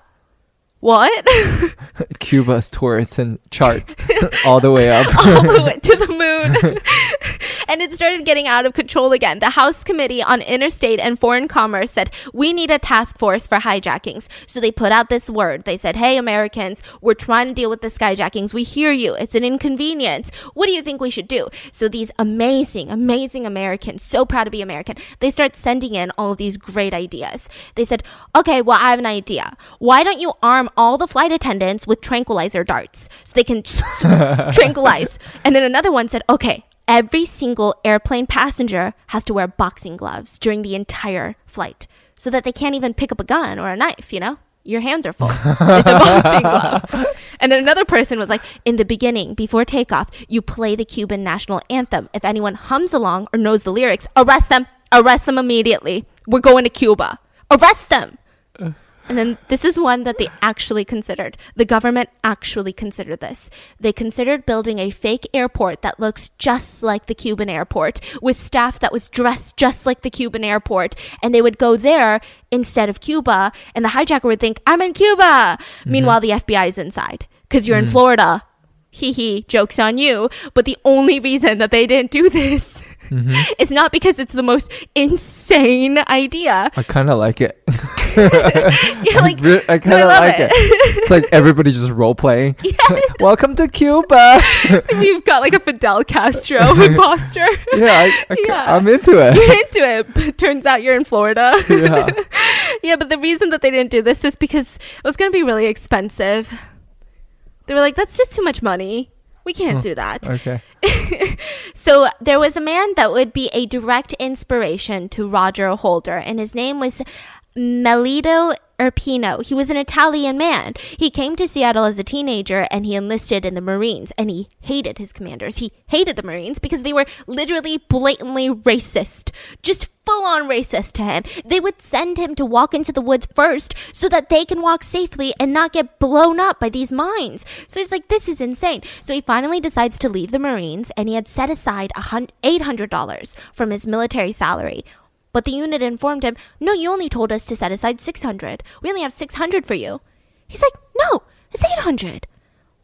[SPEAKER 2] What? (laughs)
[SPEAKER 4] Cuba's tourism chart (laughs) all the way up.
[SPEAKER 2] all the way to the moon. (laughs) and it started getting out of control again. The House Committee on Interstate and Foreign Commerce said, We need a task force for hijackings. So they put out this word. They said, Hey, Americans, we're trying to deal with the skyjackings. We hear you. It's an inconvenience. What do you think we should do? So these amazing, amazing Americans, so proud to be American, they start sending in all of these great ideas. They said, Okay, well, I have an idea. Why don't you arm all the flight attendants with tranquilizer darts so they can (laughs) tranquilize? And then another one said, Okay, every single airplane passenger has to wear boxing gloves during the entire flight so that they can't even pick up a gun or a knife, you know? Your hands are full. It's a (laughs) boxing glove. And then another person was like, in the beginning, before takeoff, you play the Cuban national anthem. If anyone hums along or knows the lyrics, arrest them. Arrest them immediately. We're going to Cuba. Arrest them. And then this is one that they actually considered. The government actually considered this. They considered building a fake airport that looks just like the Cuban airport with staff that was dressed just like the Cuban airport. And they would go there instead of Cuba. And the hijacker would think, I'm in Cuba. Mm-hmm. Meanwhile, the FBI is inside because you're in mm. Florida. Hee hee, joke's on you. But the only reason that they didn't do this mm-hmm. (laughs) is not because it's the most insane idea.
[SPEAKER 4] I kind of like it. (laughs) (laughs)
[SPEAKER 2] You're like,
[SPEAKER 4] I kind of like it. It's like everybody just role playing. (laughs) (laughs) Welcome to Cuba.
[SPEAKER 2] We've got like a Fidel Castro imposter.
[SPEAKER 4] yeah, I, I,
[SPEAKER 2] Yeah.
[SPEAKER 4] am into it.
[SPEAKER 2] You're
[SPEAKER 4] it.
[SPEAKER 2] into it, but turns out you're in Florida.
[SPEAKER 4] yeah.
[SPEAKER 2] yeah, but the reason that they didn't do this is because it was going to be really expensive. They were like, that's just too much money. We can't do that.
[SPEAKER 4] Okay.
[SPEAKER 2] So there was a man that would be a direct inspiration to Roger Holder, and his name was Melito Erpino. He was an Italian man. He came to Seattle as a teenager and he enlisted in the Marines and he hated his commanders. He hated the Marines because they were literally blatantly racist. Just full on racist to him. They would send him to walk into the woods first so that they can walk safely and not get blown up by these mines. So he's like, this is insane. So he finally decides to leave the Marines and he had set aside a hun- $800 from his military salary. But the unit informed him, no, you only told us to set aside 600. We only have 600 for you. He's like, no, it's 800.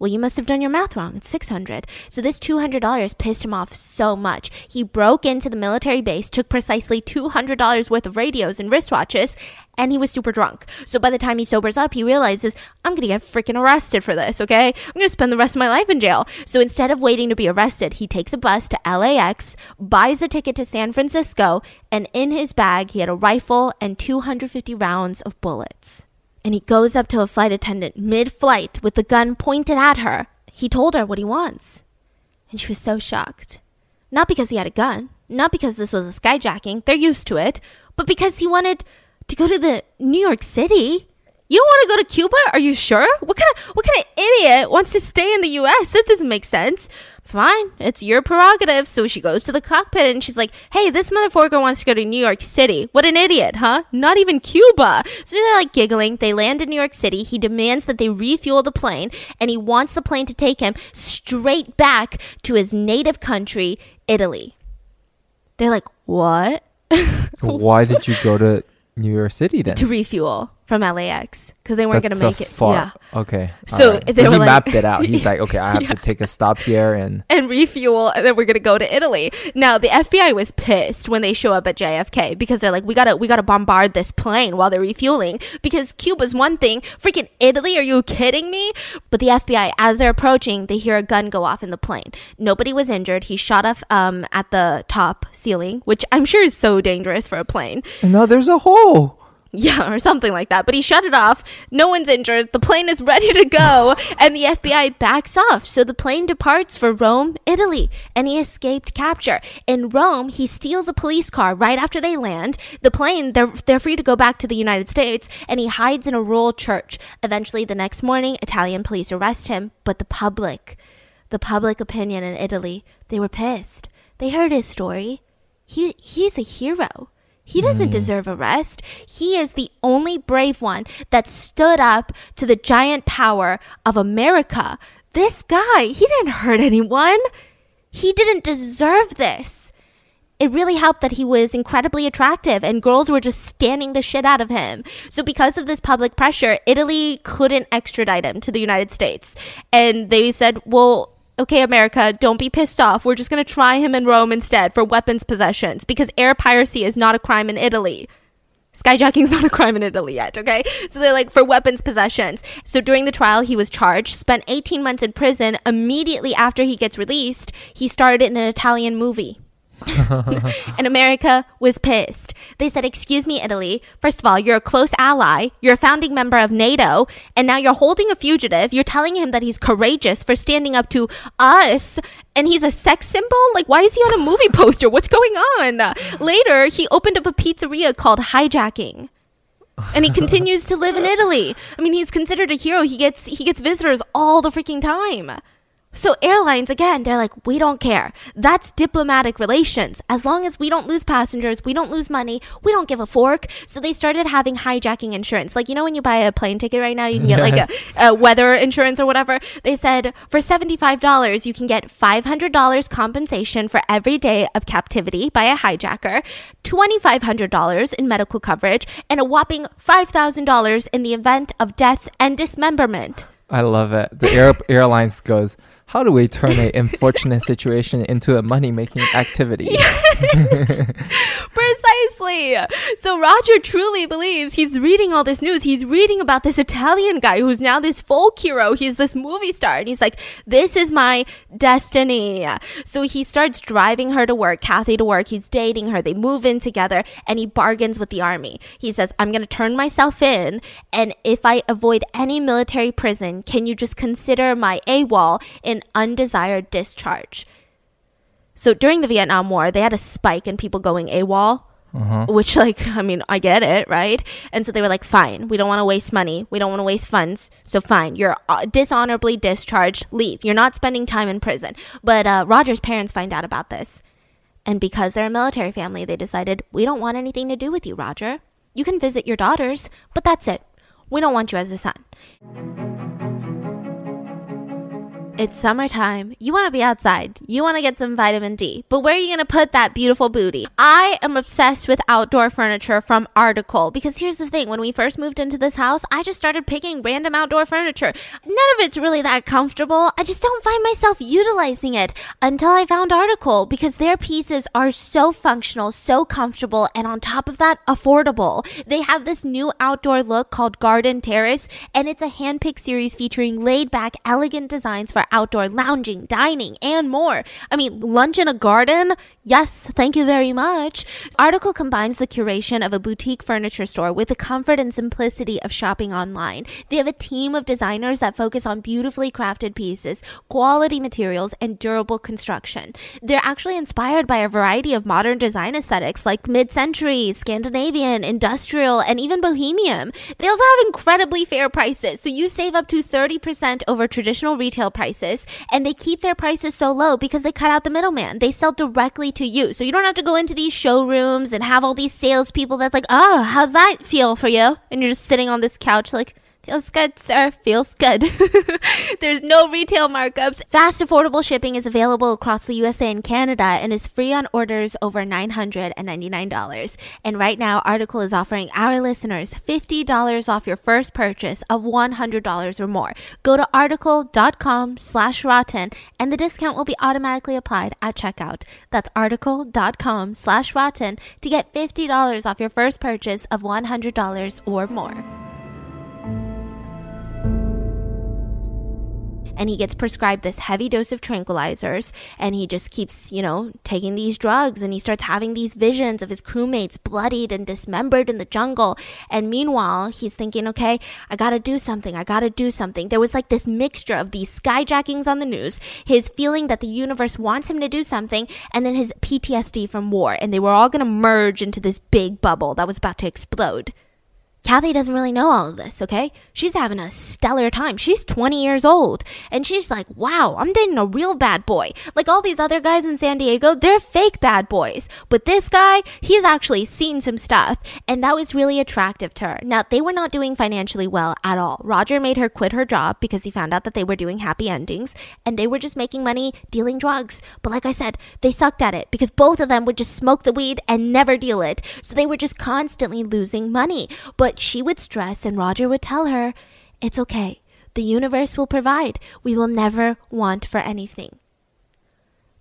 [SPEAKER 2] Well, you must have done your math wrong. It's 600. So this $200 pissed him off so much. He broke into the military base, took precisely $200 worth of radios and wristwatches, and he was super drunk. So by the time he sobers up, he realizes, I'm going to get freaking arrested for this, okay? I'm going to spend the rest of my life in jail. So instead of waiting to be arrested, he takes a bus to LAX, buys a ticket to San Francisco, and in his bag, he had a rifle and 250 rounds of bullets and he goes up to a flight attendant mid flight with the gun pointed at her. He told her what he wants. And she was so shocked. Not because he had a gun, not because this was a skyjacking, they're used to it, but because he wanted to go to the New York City. You don't want to go to Cuba? Are you sure? What kind of what kind of idiot wants to stay in the US? That doesn't make sense. Fine, it's your prerogative. So she goes to the cockpit and she's like, "Hey, this motherfucker wants to go to New York City. What an idiot, huh? Not even Cuba." So they're like giggling. They land in New York City. He demands that they refuel the plane and he wants the plane to take him straight back to his native country, Italy. They're like, "What?" (laughs)
[SPEAKER 4] Why did you go to New York City then?
[SPEAKER 2] to refuel from LAX because they weren't going to make
[SPEAKER 4] so
[SPEAKER 2] it.
[SPEAKER 4] far.
[SPEAKER 2] Yeah.
[SPEAKER 4] Okay.
[SPEAKER 2] So
[SPEAKER 4] alright.
[SPEAKER 2] they
[SPEAKER 4] so
[SPEAKER 2] were
[SPEAKER 4] he
[SPEAKER 2] like-
[SPEAKER 4] mapped it out. He's like, okay, I have (laughs)
[SPEAKER 2] Yeah.
[SPEAKER 4] to take a stop here and (laughs)
[SPEAKER 2] and refuel and then we're gonna go to Italy. Now the FBI was pissed when they show up at JFK because they're like, we gotta we gotta bombard this plane while they're refueling because Cuba's one thing, freaking Italy, are you kidding me? But the FBI, as they're approaching, they hear a gun go off in the plane. Nobody was injured. He shot off um at the top ceiling, which I'm sure is so dangerous for a plane.
[SPEAKER 4] No, there's a hole. (laughs)
[SPEAKER 2] Yeah, or something like that. But he shut it off. No one's injured. The plane is ready to go. (laughs) and the FBI backs off. So the plane departs for Rome, Italy. And he escaped capture. In Rome, he steals a police car right after they land. The plane, they're, they're free to go back to the United States. And he hides in a rural church. Eventually, the next morning, Italian police arrest him. But the public, the public opinion in Italy, they were pissed. They heard his story. He, he's a hero. He doesn't hmm. deserve arrest. He is the only brave one that stood up to the giant power of America. This guy, he didn't hurt anyone. He didn't deserve this. It really helped that he was incredibly attractive and girls were just standing the shit out of him. So, because of this public pressure, Italy couldn't extradite him to the United States. And they said, well, okay, America, don't be pissed off. We're just going to try him in Rome instead for weapons possessions because air piracy is not a crime in Italy. Skyjacking's (laughs) not a crime in Italy yet, okay? So they're like for weapons possessions. So during the trial, he was charged, spent 18 months in prison. Immediately after he gets released, he starred in an Italian movie. (laughs) and America was pissed. They said, Excuse me, Italy. First of all, you're a close ally. You're a founding member of NATO. And now you're holding a fugitive. You're telling him that he's courageous for standing up to us. And he's a sex symbol? Like, why is he on a movie (laughs) poster? What's going on? Later, he opened up a pizzeria called Hijacking. and he (laughs) continues to live in Italy. I mean, he's considered a hero. He gets he gets visitors all the freaking time. So airlines again, they're like, we don't care. That's diplomatic relations. As long as we don't lose passengers, we don't lose money, we don't give a fork. So they started having hijacking insurance. Like you know when you buy a plane ticket right now, you can get like a, a weather insurance or whatever. They said for $75 you can get $500 compensation for every day of captivity by a hijacker, $2500 in medical coverage, and a whopping $5000 in the event of death and dismemberment.
[SPEAKER 4] I love it. The air, (laughs) airlines goes, how do we turn a unfortunate situation into a money making activity? (laughs) (laughs)
[SPEAKER 2] Precisely. So Roger truly believes he's reading all this news. He's reading about this Italian guy who's now this folk hero. He's this movie star. And he's like, this is my destiny. So he starts driving her to work, Cathy to work. He's dating her. They move in together and he bargains with the army. He says, I'm going to turn myself in. And if I avoid any military prison, can you just consider my AWOL an undesired discharge? So during the Vietnam War, they had a spike in people going AWOL, which, (laughs) like, I mean, I get it, right? And so they were like, fine, we don't want to waste money. We don't want to waste funds. So fine, you're uh, dishonorably discharged. Leave. You're not spending time in prison. But uh, Roger's parents find out about this. And because they're a military family, they decided, we don't want anything to do with you, Roger. You can visit your daughters, but that's it. We don't want you as a son. It's summertime. You want to be outside. You want to get some vitamin D. But where are you going to put that beautiful booty? I am obsessed with outdoor furniture from Article because here's the thing. When we first moved into this house, I just started picking random outdoor furniture. None of it's really that comfortable. I just don't find myself utilizing it until I found Article because their pieces are so functional, so comfortable, and on top of that, affordable. They have this new outdoor look called Garden Terrace, and it's a handpicked series featuring laid back, elegant designs for outdoor lounging, dining, and more. I mean, lunch in a garden? Yes, thank you very much. Article combines the curation of a boutique furniture store with the comfort and simplicity of shopping online. They have a team of designers that focus on beautifully crafted pieces, quality materials, and durable construction. They're actually inspired by a variety of modern design aesthetics like mid-century, Scandinavian, industrial, and even bohemian. They also have incredibly fair prices, so you save up to 30% over traditional retail prices, and they keep their prices so low because they cut out the middleman. They sell directly to you, so you don't have to go into these showrooms and have all these salespeople that's like, oh, how's that feel for you? And you're just sitting on this couch like, Feels good, sir. Feels good. (laughs) There's no retail markups. Fast, affordable shipping is available across the USA and Canada and is free on orders over $999. And right now, Article is offering our listeners $50 off your first purchase of $100 or more. Go to article.com slash rotten and the discount will be automatically applied at checkout. That's article.com slash rotten to get $50 off your first purchase of $100 or more. And he gets prescribed this heavy dose of tranquilizers and he just keeps, you know, taking these drugs and he starts having these visions of his crewmates bloodied and dismembered in the jungle. And meanwhile, he's thinking, okay, I gotta do something. I gotta do something. There was like this mixture of these skyjackings on the news, his feeling that the universe wants him to do something, and then his PTSD from war. And they were all gonna merge into this big bubble that was about to explode. Cathy doesn't really know all of this, okay? She's having a stellar time. She's 20 years old. And she's like, wow, I'm dating a real bad boy. Like all these other guys in San Diego, they're fake bad boys. But this guy, he's actually seen some stuff. And that was really attractive to her. Now, they were not doing financially well at all. Roger made her quit her job because he found out that they were doing happy endings. And they were just making money dealing drugs. But like I said, they sucked at it because both of them would just smoke the weed and never deal it. So they were just constantly losing money. But she would stress, and Roger would tell her, It's okay. The universe will provide. We will never want for anything.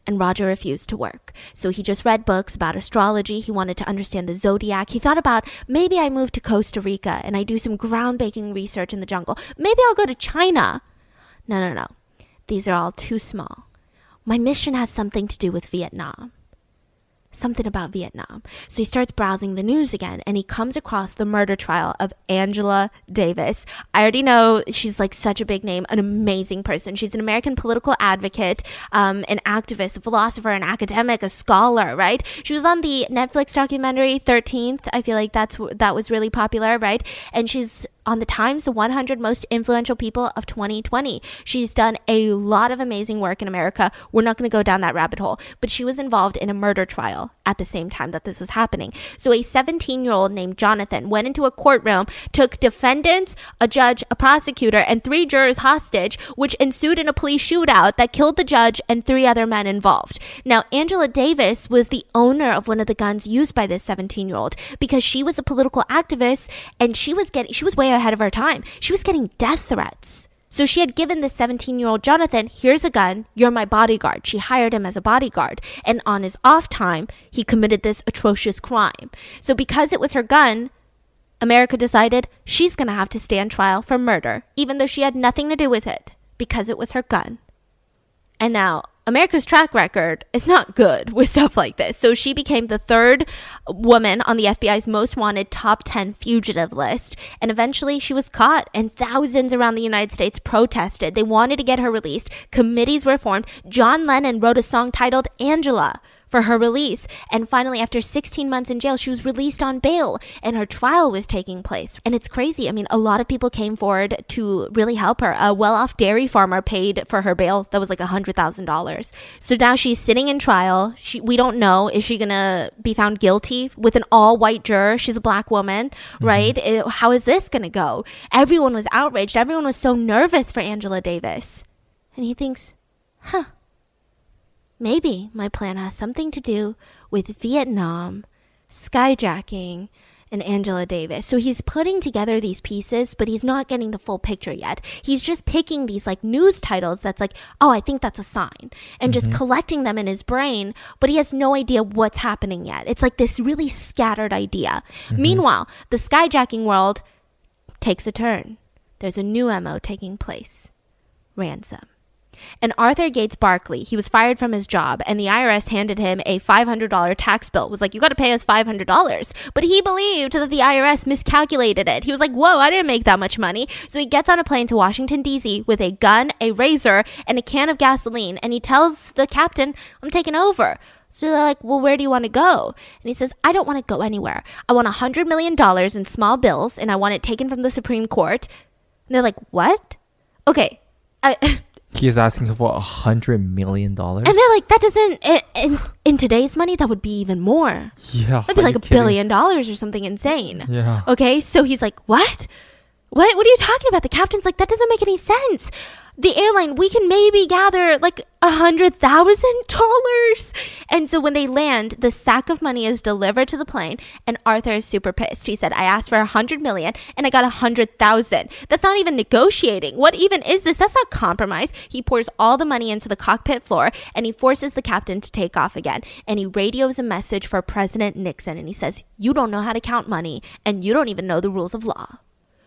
[SPEAKER 2] And Roger refused to work. So he just read books about astrology. He wanted to understand the zodiac. He thought about maybe I move to Costa Rica and I do some groundbreaking research in the jungle. Maybe I'll go to China. No, no, no. These are all too small. My mission has something to do with Vietnam. Something about Vietnam. So he starts browsing the news again and he comes across the murder trial of Angela Davis. I already know she's like such a big name, an amazing person. She's an American political advocate, um, an activist, a philosopher, an academic, a scholar, right? She was on the Netflix documentary 13th. I feel like that's that was really popular, right? And she's on the Times 100 most influential people of 2020. She's done a lot of amazing work in America. We're not going to go down that rabbit hole, but she was involved in a murder trial at the same time that this was happening. So a 17 year old named Jonathan went into a courtroom, took defendants, a judge, a prosecutor, and three jurors hostage, which ensued in a police shootout that killed the judge and three other men involved. Now, Angela Davis was the owner of one of the guns used by this 17 year old because she was a political activist and she was getting, she was way ahead of her time. She was getting death threats. So she had given this 17 year old Jonathan, here's a gun, you're my bodyguard. She hired him as a bodyguard. And on his off time, he committed this atrocious crime. So because it was her gun, America decided she's going to have to stand trial for murder, even though she had nothing to do with it, because it was her gun. And now America's track record is not good (laughs) with stuff like this. So she became the third woman on the FBI's most wanted top 10 fugitive list. And eventually she was caught, and thousands around the United States protested. They wanted to get her released. Committees were formed. John Lennon wrote a song titled Angela for her release. And finally, after 16 months in jail, she was released on bail and her trial was taking place. And it's crazy. I mean, a lot of people came forward to really help her. A well off dairy farmer paid for her bail. That was like $100,000. So now she's sitting in trial. She, we don't know. Is she going to be found guilty with an all white juror? She's a black woman, mm-hmm. right? It, how is this going to go? Everyone was outraged. Everyone was so nervous for Angela Davis. And he thinks, huh Maybe my plan has something to do with Vietnam, skyjacking, and Angela Davis. So he's putting together these pieces, but he's not getting the full picture yet. He's just picking these like news titles that's like, oh, I think that's a sign, and mm-hmm. just collecting them in his brain, but he has no idea what's happening yet. It's like this really scattered idea. Mm-hmm. Meanwhile, the skyjacking world takes a turn. There's a new MO taking place ransom. And Arthur Gates Barkley, he was fired from his job, and the IRS handed him a $500 tax bill. It was like, you got to pay us $500. But he believed that the IRS miscalculated it. He was like, whoa, I didn't make that much money. So he gets on a plane to Washington, D.C. with a gun, a razor, and a can of gasoline, and he tells the captain, I'm taking over. So they're like, well, where do you want to go? And he says, I don't want to go anywhere. I want a $100 million in small bills, and I want it taken from the Supreme Court. And they're like, what? Okay. I. (laughs)
[SPEAKER 4] He's asking for a hundred million dollars,
[SPEAKER 2] and they're like, "That doesn't in, in today's money that would be even more.
[SPEAKER 4] Yeah,
[SPEAKER 2] that'd be like a kidding? billion dollars or something insane.
[SPEAKER 4] Yeah.
[SPEAKER 2] Okay, so he's like, "What? What? What are you talking about?" The captain's like, "That doesn't make any sense." The airline, we can maybe gather like a hundred thousand (laughs) dollars. And so when they land, the sack of money is delivered to the plane, and Arthur is super pissed. He said, I asked for a hundred million and I got a hundred thousand. That's not even negotiating. What even is this? That's not compromise. He pours all the money into the cockpit floor and he forces the captain to take off again. And he radios a message for President Nixon and he says, You don't know how to count money and you don't even know the rules of law.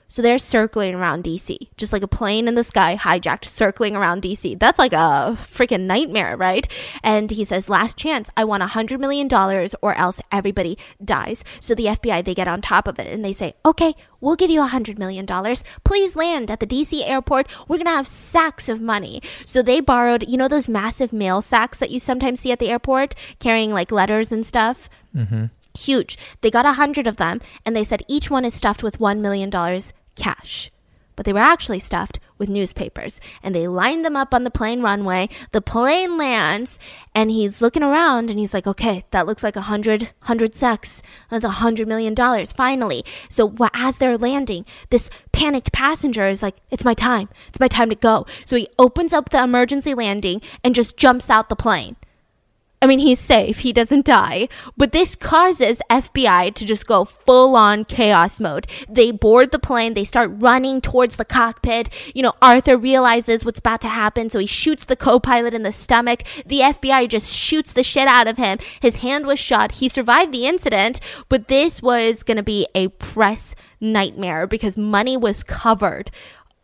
[SPEAKER 2] So they're circling around DC, just like a plane in the sky hijacked, circling around DC. That's like a freaking nightmare, right? And he says, Last chance, I want a $100 million or else everybody dies. So the FBI, they get on top of it and they say, Okay, we'll give you a $100 million. Please land at the DC airport. We're going to have sacks of money. So they borrowed, you know, those massive mail sacks that you sometimes see at the airport carrying like letters and stuff?
[SPEAKER 4] Mm-hmm
[SPEAKER 2] huge. They got a hundred of them, and they said each one is stuffed with $1 million cash. But they were actually stuffed with newspapers. And they lined them up on the plane runway. The plane lands, and he's looking around and he's like, okay, that looks like a hundred, hundred sacks. That's a hundred million dollars, finally. So as they're landing, this panicked passenger is like, it's my time. It's my time to go. So he opens up the emergency landing and just jumps out the plane. I mean, he's safe. He doesn't die. But this causes FBI to just go full on chaos mode. They board the plane. They start running towards the cockpit. You know, Arthur realizes what's about to happen. So he shoots the co-pilot in the stomach. The FBI just shoots the shit out of him. His hand was shot. He survived the incident, but this was going to be a press nightmare because money was covered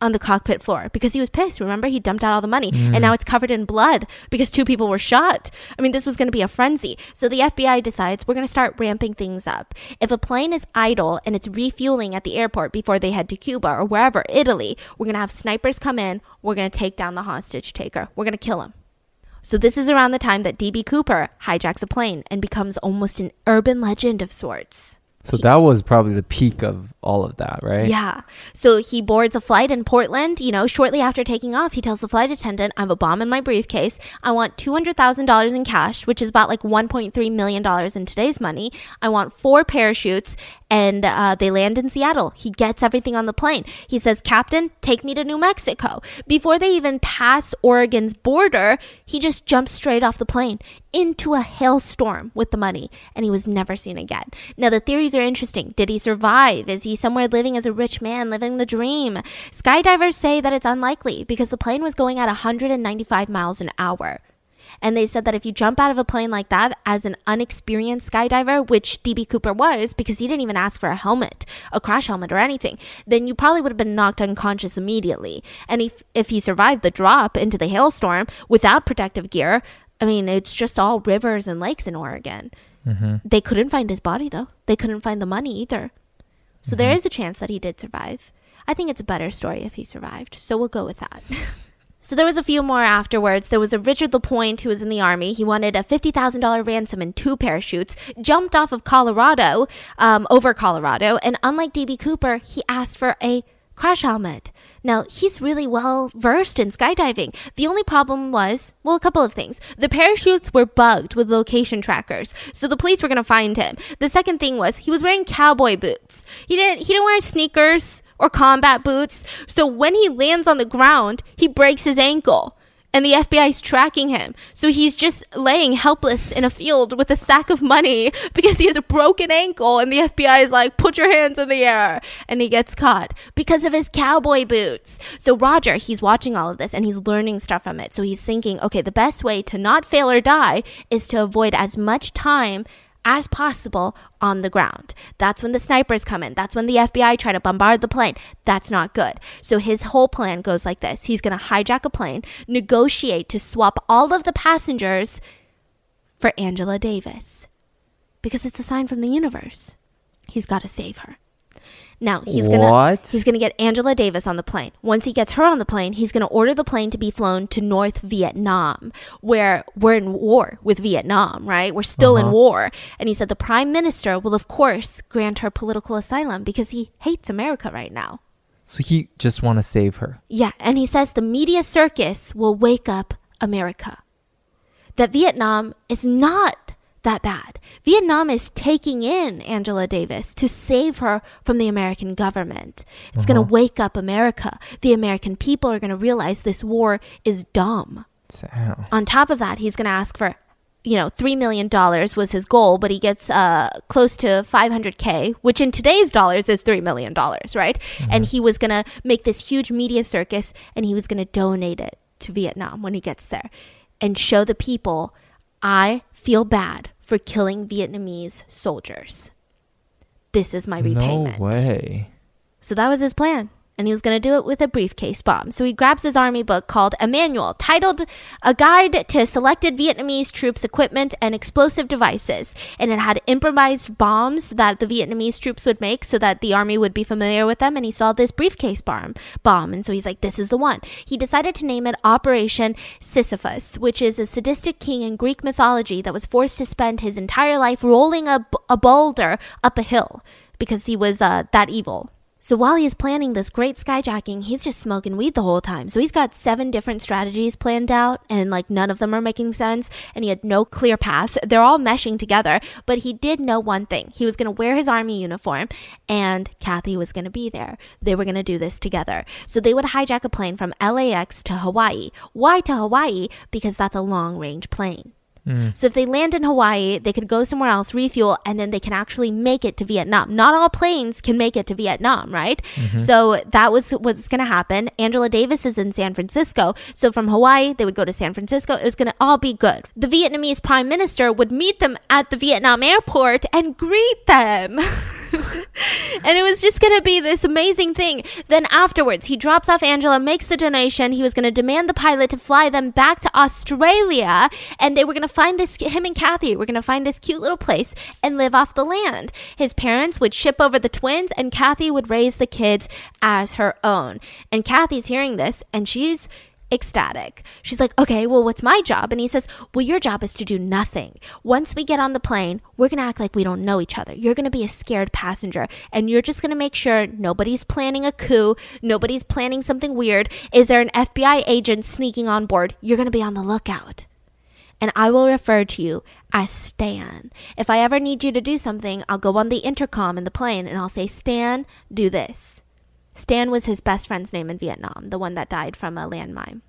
[SPEAKER 2] on the cockpit floor because he was pissed. Remember, he dumped out all the money and mm. now it's covered in blood because two people were shot. I mean, this was going to be a frenzy. So the FBI decides we're going to start ramping things up. If a plane is idle and it's refueling at the airport before they head to Cuba or wherever, Italy, we're going to have snipers come in. We're going to take down the hostage taker. We're going to kill him. So this is around the time that DB Cooper hijacks a plane and becomes almost an urban legend of sorts.
[SPEAKER 4] So that was probably the peak of all of that, right?
[SPEAKER 2] Yeah. So he boards a flight in Portland. You know, shortly after taking off, he tells the flight attendant, I have a bomb in my briefcase. I want $200,000 in cash, which is about like $1.3 million in today's money. I want four parachutes. And uh, they land in Seattle. He gets everything on the plane. He says, Captain, take me to New Mexico. Before they even pass Oregon's border, he just jumps straight off the plane into a hailstorm with the money. And he was never seen again. Now, the theories are interesting. Did he survive? Is he somewhere living as a rich man, living the dream? Skydivers say that it's unlikely because the plane was going at 195 miles an hour. And they said that if you jump out of a plane like that as an unexperienced skydiver, which DB Cooper was because he didn't even ask for a helmet, a crash helmet or anything, then you probably would have been knocked unconscious immediately. And if if he survived the drop into the hailstorm without protective gear, I mean, it's just all rivers and lakes in Oregon. Mm-hmm. They couldn't find his body though. They couldn't find the money either. So there is a chance that he did survive. I think it's a better story if he survived. So we'll go with that. (laughs) So there was a few more afterwards. There was a Richard Lapointe who was in the army. He wanted a fifty thousand dollar ransom and two parachutes. Jumped off of Colorado, um, over Colorado, and unlike DB Cooper, he asked for a crash helmet. Now he's really well versed in skydiving. The only problem was, well, a couple of things. The parachutes were bugged with location trackers, so the police were gonna find him. The second thing was he was wearing cowboy boots. He didn't. He didn't wear sneakers or combat boots. So when he lands on the ground, he breaks his ankle. And the FBI is tracking him. So he's just laying helpless in a field with a sack of money (laughs) because he has a broken ankle. And the FBI is like, put your hands in the air. And he gets caught because of his cowboy boots. So Roger, he's watching all of this and he's learning stuff from it. So he's thinking, okay, the best way to not fail or die is to avoid as much time as possible on the ground. That's when the snipers come in. That's when the FBI try to bombard the plane. That's not good. So his whole plan goes like this he's going to hijack a plane, negotiate to swap all of the passengers for Angela Davis because it's a sign from the universe. He's got to save her. Now he's gonna
[SPEAKER 4] What?
[SPEAKER 2] he's gonna get Angela Davis on the plane. Once he gets her on the plane, he's gonna order the plane to be flown to North Vietnam, where we're in war with Vietnam, right? We're still in uh-huh. war. And he said the prime minister will of course grant her political asylum because he hates America right now.
[SPEAKER 4] So he just want to save her.
[SPEAKER 2] Yeah, and he says the media circus will wake up America. That Vietnam is not that bad. Vietnam is taking in Angela Davis to save her from the American government. It's going to wake up America. The American people are going to realize this war is dumb.
[SPEAKER 4] Damn.
[SPEAKER 2] On top of that, he's going to ask for you know, $3 million was his goal, but he gets uh, close to 500K, which in today's dollars is $3 million, right? And he was going to make this huge media circus and he was going to donate it to Vietnam when he gets there and show the people, I feel bad for killing Vietnamese soldiers. This is my repayment.
[SPEAKER 4] No way.
[SPEAKER 2] So that was his plan. And he was going to do it with a briefcase bomb. So he grabs his army book called A Manual, titled A Guide to Selected Vietnamese Troops' Equipment and Explosive Devices. And it had improvised bombs that the Vietnamese troops would make so that the army would be familiar with them. And he saw this briefcase bomb. bomb. And so he's like, this is the one. He decided to name it Operation Sisyphus, which is a sadistic king in Greek mythology that was forced to spend his entire life rolling a, a boulder up a hill because he was uh, that evil. So while he's planning this great skyjacking, he's just smoking weed the whole time. So he's got seven different strategies planned out, and like none of them are making sense, and he had no clear path. They're all meshing together, but he did know one thing. He was going to wear his army uniform, and Cathy was going to be there. They were going to do this together. So they would hijack a plane from LAX to Hawaii. Why to Hawaii? Because that's a long range plane. Mm. So if they land in Hawaii, they could go somewhere else, refuel, and then they can actually make it to Vietnam. Not all planes can make it to Vietnam, right? Mm-hmm. So that was what's going to happen. Angela Davis is in San Francisco. So from Hawaii, they would go to San Francisco. It was going to all be good. The Vietnamese prime minister would meet them at the Vietnam airport and greet them. (laughs) and it was just going to be this amazing thing. Then afterwards, he drops off Angela, makes the donation. He was going to demand the pilot to fly them back to Australia, and they were going to find this. Him and Cathy were going to find this cute little place and live off the land. His parents would ship over the twins, and Cathy would raise the kids as her own. And Cathy's hearing this, and she's ecstatic. She's like, okay, well, what's my job? And he says, well, your job is to do nothing. Once we get on the plane, we're going to act like we don't know each other. You're going to be a scared passenger and you're just going to make sure nobody's planning a coup, nobody's planning something weird. Is there an FBI agent sneaking on board? You're going to be on the lookout. And I will refer to you as Stan. If I ever need you to do something, I'll go on the intercom in the plane and I'll say, Stan, do this. Stan was his best friend's name in Vietnam, the one that died from a landmine.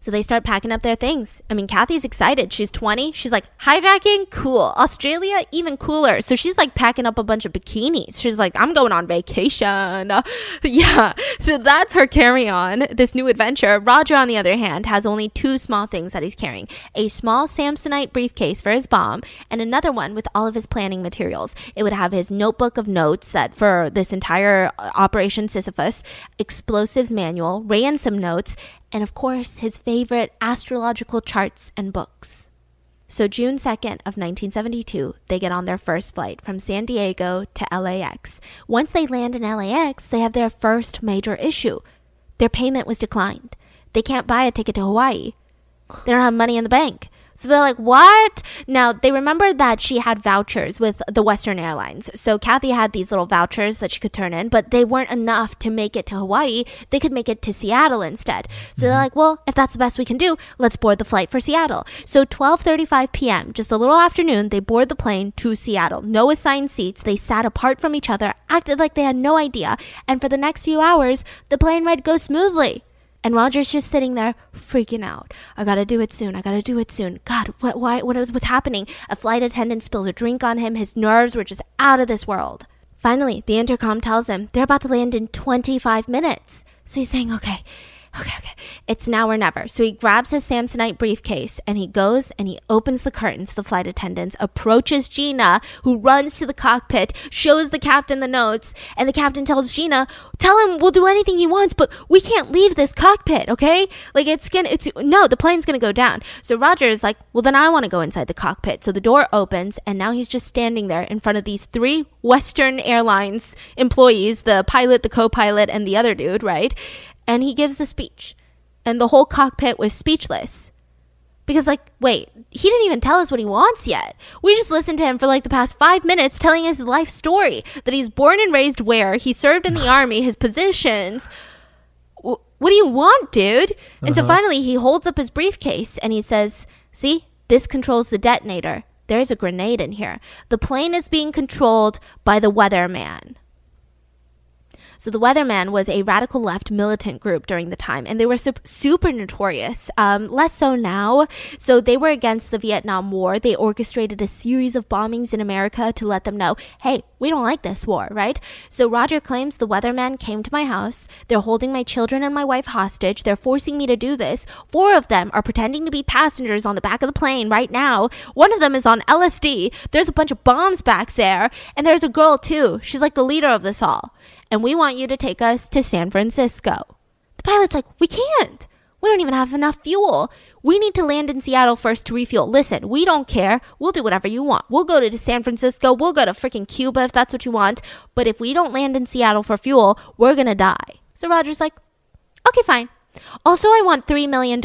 [SPEAKER 2] So they start packing up their things. I mean, Cathy's excited. She's 20. She's like, hijacking? Cool. Australia? Even cooler. So she's like packing up a bunch of bikinis. She's like, I'm going on vacation. (laughs) yeah. So that's her carry on, this new adventure. Roger, on the other hand, has only two small things that he's carrying a small Samsonite briefcase for his bomb, and another one with all of his planning materials. It would have his notebook of notes that for this entire uh, Operation Sisyphus, explosives manual, ransom notes, and of course, his favorite astrological charts and books. So, June 2nd of 1972, they get on their first flight from San Diego to LAX. Once they land in LAX, they have their first major issue. Their payment was declined. They can't buy a ticket to Hawaii. They don't have money in the bank. So they're like, what? Now, they remembered that she had vouchers with the Western Airlines. So Cathy had these little vouchers that she could turn in, but they weren't enough to make it to Hawaii. They could make it to Seattle instead. So they're mm-hmm. like, well, if that's the best we can do, let's board the flight for Seattle. So 12:35 p.m., just a little afternoon, they board the plane to Seattle. No assigned seats. They sat apart from each other, acted like they had no idea, and for the next few hours, the plane ride goes smoothly. And Roger's just sitting there freaking out. I gotta do it soon. I gotta do it soon. God, what, why, what is, what's happening? A flight attendant spills a drink on him. His nerves were just out of this world. Finally, the intercom tells him they're about to land in 25 minutes. So he's saying, okay, okay, okay, it's now or never. So he grabs his Samsonite briefcase and he goes and he opens the curtain to the flight attendants, approaches Gina, who runs to the cockpit, shows the captain the notes, and the captain tells Gina, tell him we'll do anything he wants, but we can't leave this cockpit, okay? Like it's gonna, it's, no, the plane's gonna go down. So Roger is like, well, then I wanna go inside the cockpit. So the door opens and now he's just standing there in front of these three Western Airlines employees, the pilot, the co pilot, and the other dude, right? And he gives a speech. And the whole cockpit was speechless. Because, like, wait, he didn't even tell us what he wants yet. We just listened to him for like the past five minutes telling his life story that he's born and raised where, he served in the (sighs) army, his positions. What do you want, dude? And uh-huh. so finally, he holds up his briefcase and he says, See, this controls the detonator. There's a grenade in here. The plane is being controlled by the weatherman. So the Weatherman was a radical left militant group during the time, and they were su- super notorious. Um, less so now. So they were against the Vietnam War. They orchestrated a series of bombings in America to let them know, hey, we don't like this war, right? So Roger claims the Weatherman came to my house. They're holding my children and my wife hostage. They're forcing me to do this. Four of them are pretending to be passengers on the back of the plane right now. One of them is on LSD. There's a bunch of bombs back there. And there's a girl too. She's like the leader of this all and we want you to take us to San Francisco. The pilot's like, We can't. We don't even have enough fuel. We need to land in Seattle first to refuel. Listen, we don't care. We'll do whatever you want. We'll go to San Francisco. We'll go to freaking Cuba if that's what you want. But if we don't land in Seattle for fuel, we're going to die. So Roger's like, okay, fine. Also, I want $3 million,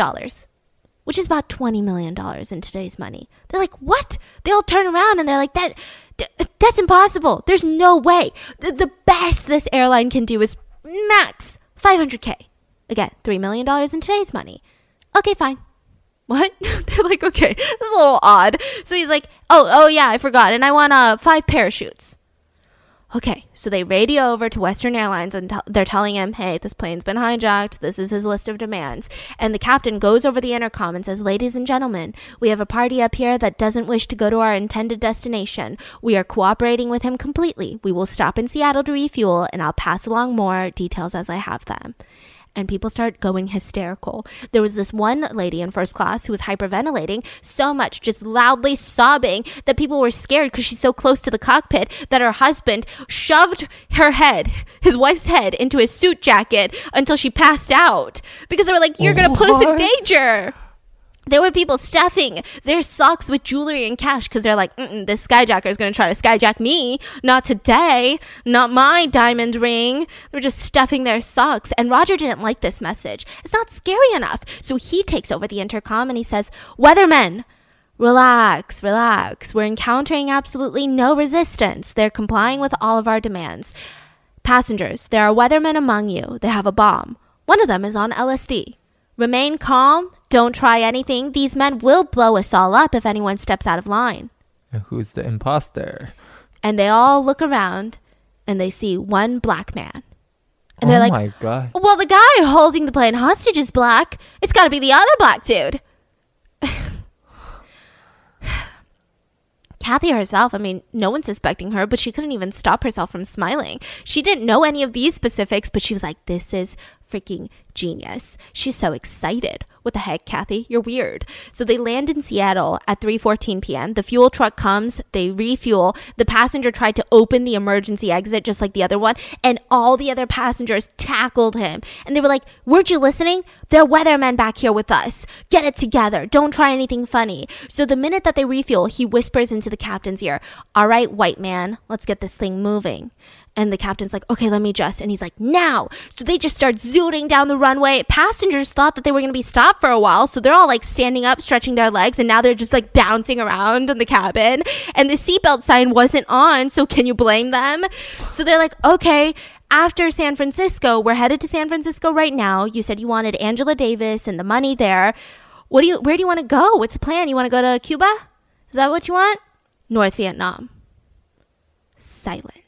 [SPEAKER 2] which is about $20 million in today's money. They're like, what? They all turn around and they're like, that that's impossible. There's no way. The, the best this airline can do is max 500k. Again, $3 million in today's money. Okay, fine. (laughs) What? (laughs) They're like, okay, (laughs) this is a little odd. So he's like, oh, oh yeah, I forgot. And I want uh, five parachutes. Okay, so they radio over to Western Airlines and t- they're telling him, hey, this plane's been hijacked. This is his list of demands. And the captain goes over the intercom and says, ladies and gentlemen, we have a party up here that doesn't wish to go to our intended destination. We are cooperating with him completely. We will stop in Seattle to refuel and I'll pass along more details as I have them. And people start going hysterical. There was this one lady in first class who was hyperventilating so much, just loudly sobbing, that people were scared because she's so close to the cockpit that her husband shoved her head, his wife's head, into his suit jacket until she passed out because they were like, You're going to put us in danger. There were people stuffing their socks with jewelry and cash because they're like, this skyjacker is going to try to skyjack me. Not today. Not my diamond ring. They were just stuffing their socks. And Roger didn't like this message. It's not scary enough. So he takes over the intercom and he says, Weathermen, relax, relax. We're encountering absolutely no resistance. They're complying with all of our demands. Passengers, there are weathermen among you. They have a bomb. One of them is on LSD. Remain calm. Don't try anything. These men will blow us all up if anyone steps out of line.
[SPEAKER 4] And who's the imposter?
[SPEAKER 2] And they all look around and they see one black man. And they're
[SPEAKER 4] oh
[SPEAKER 2] like,
[SPEAKER 4] my god.
[SPEAKER 2] well, the guy holding the plane hostage is black. It's got to be the other black dude. (sighs) Cathy herself, I mean, no one's suspecting her, but she couldn't even stop herself from smiling. She didn't know any of these specifics, but she was like, this is freaking genius. She's so excited. What the heck, Cathy? You're weird. So they land in Seattle at 3:14 p.m. The fuel truck comes, they refuel. The passenger tried to open the emergency exit just like the other one, and all the other passengers tackled him. And they were like, "Weren't you listening? There are weathermen back here with us. Get it together. Don't try anything funny." So the minute that they refuel, he whispers into the captain's ear, "All right, white man, let's get this thing moving." And the captain's like, okay, let me just. And he's like, now. So they just start zooting down the runway. Passengers thought that they were going to be stopped for a while. So they're all like standing up, stretching their legs. And now they're just like bouncing around in the cabin. And the seatbelt sign wasn't on. So can you blame them? So they're like, okay, after San Francisco, we're headed to San Francisco right now. You said you wanted Angela Davis and the money there. What do you, where do you want to go? What's the plan? You want to go to Cuba? Is that what you want? North Vietnam. Silence.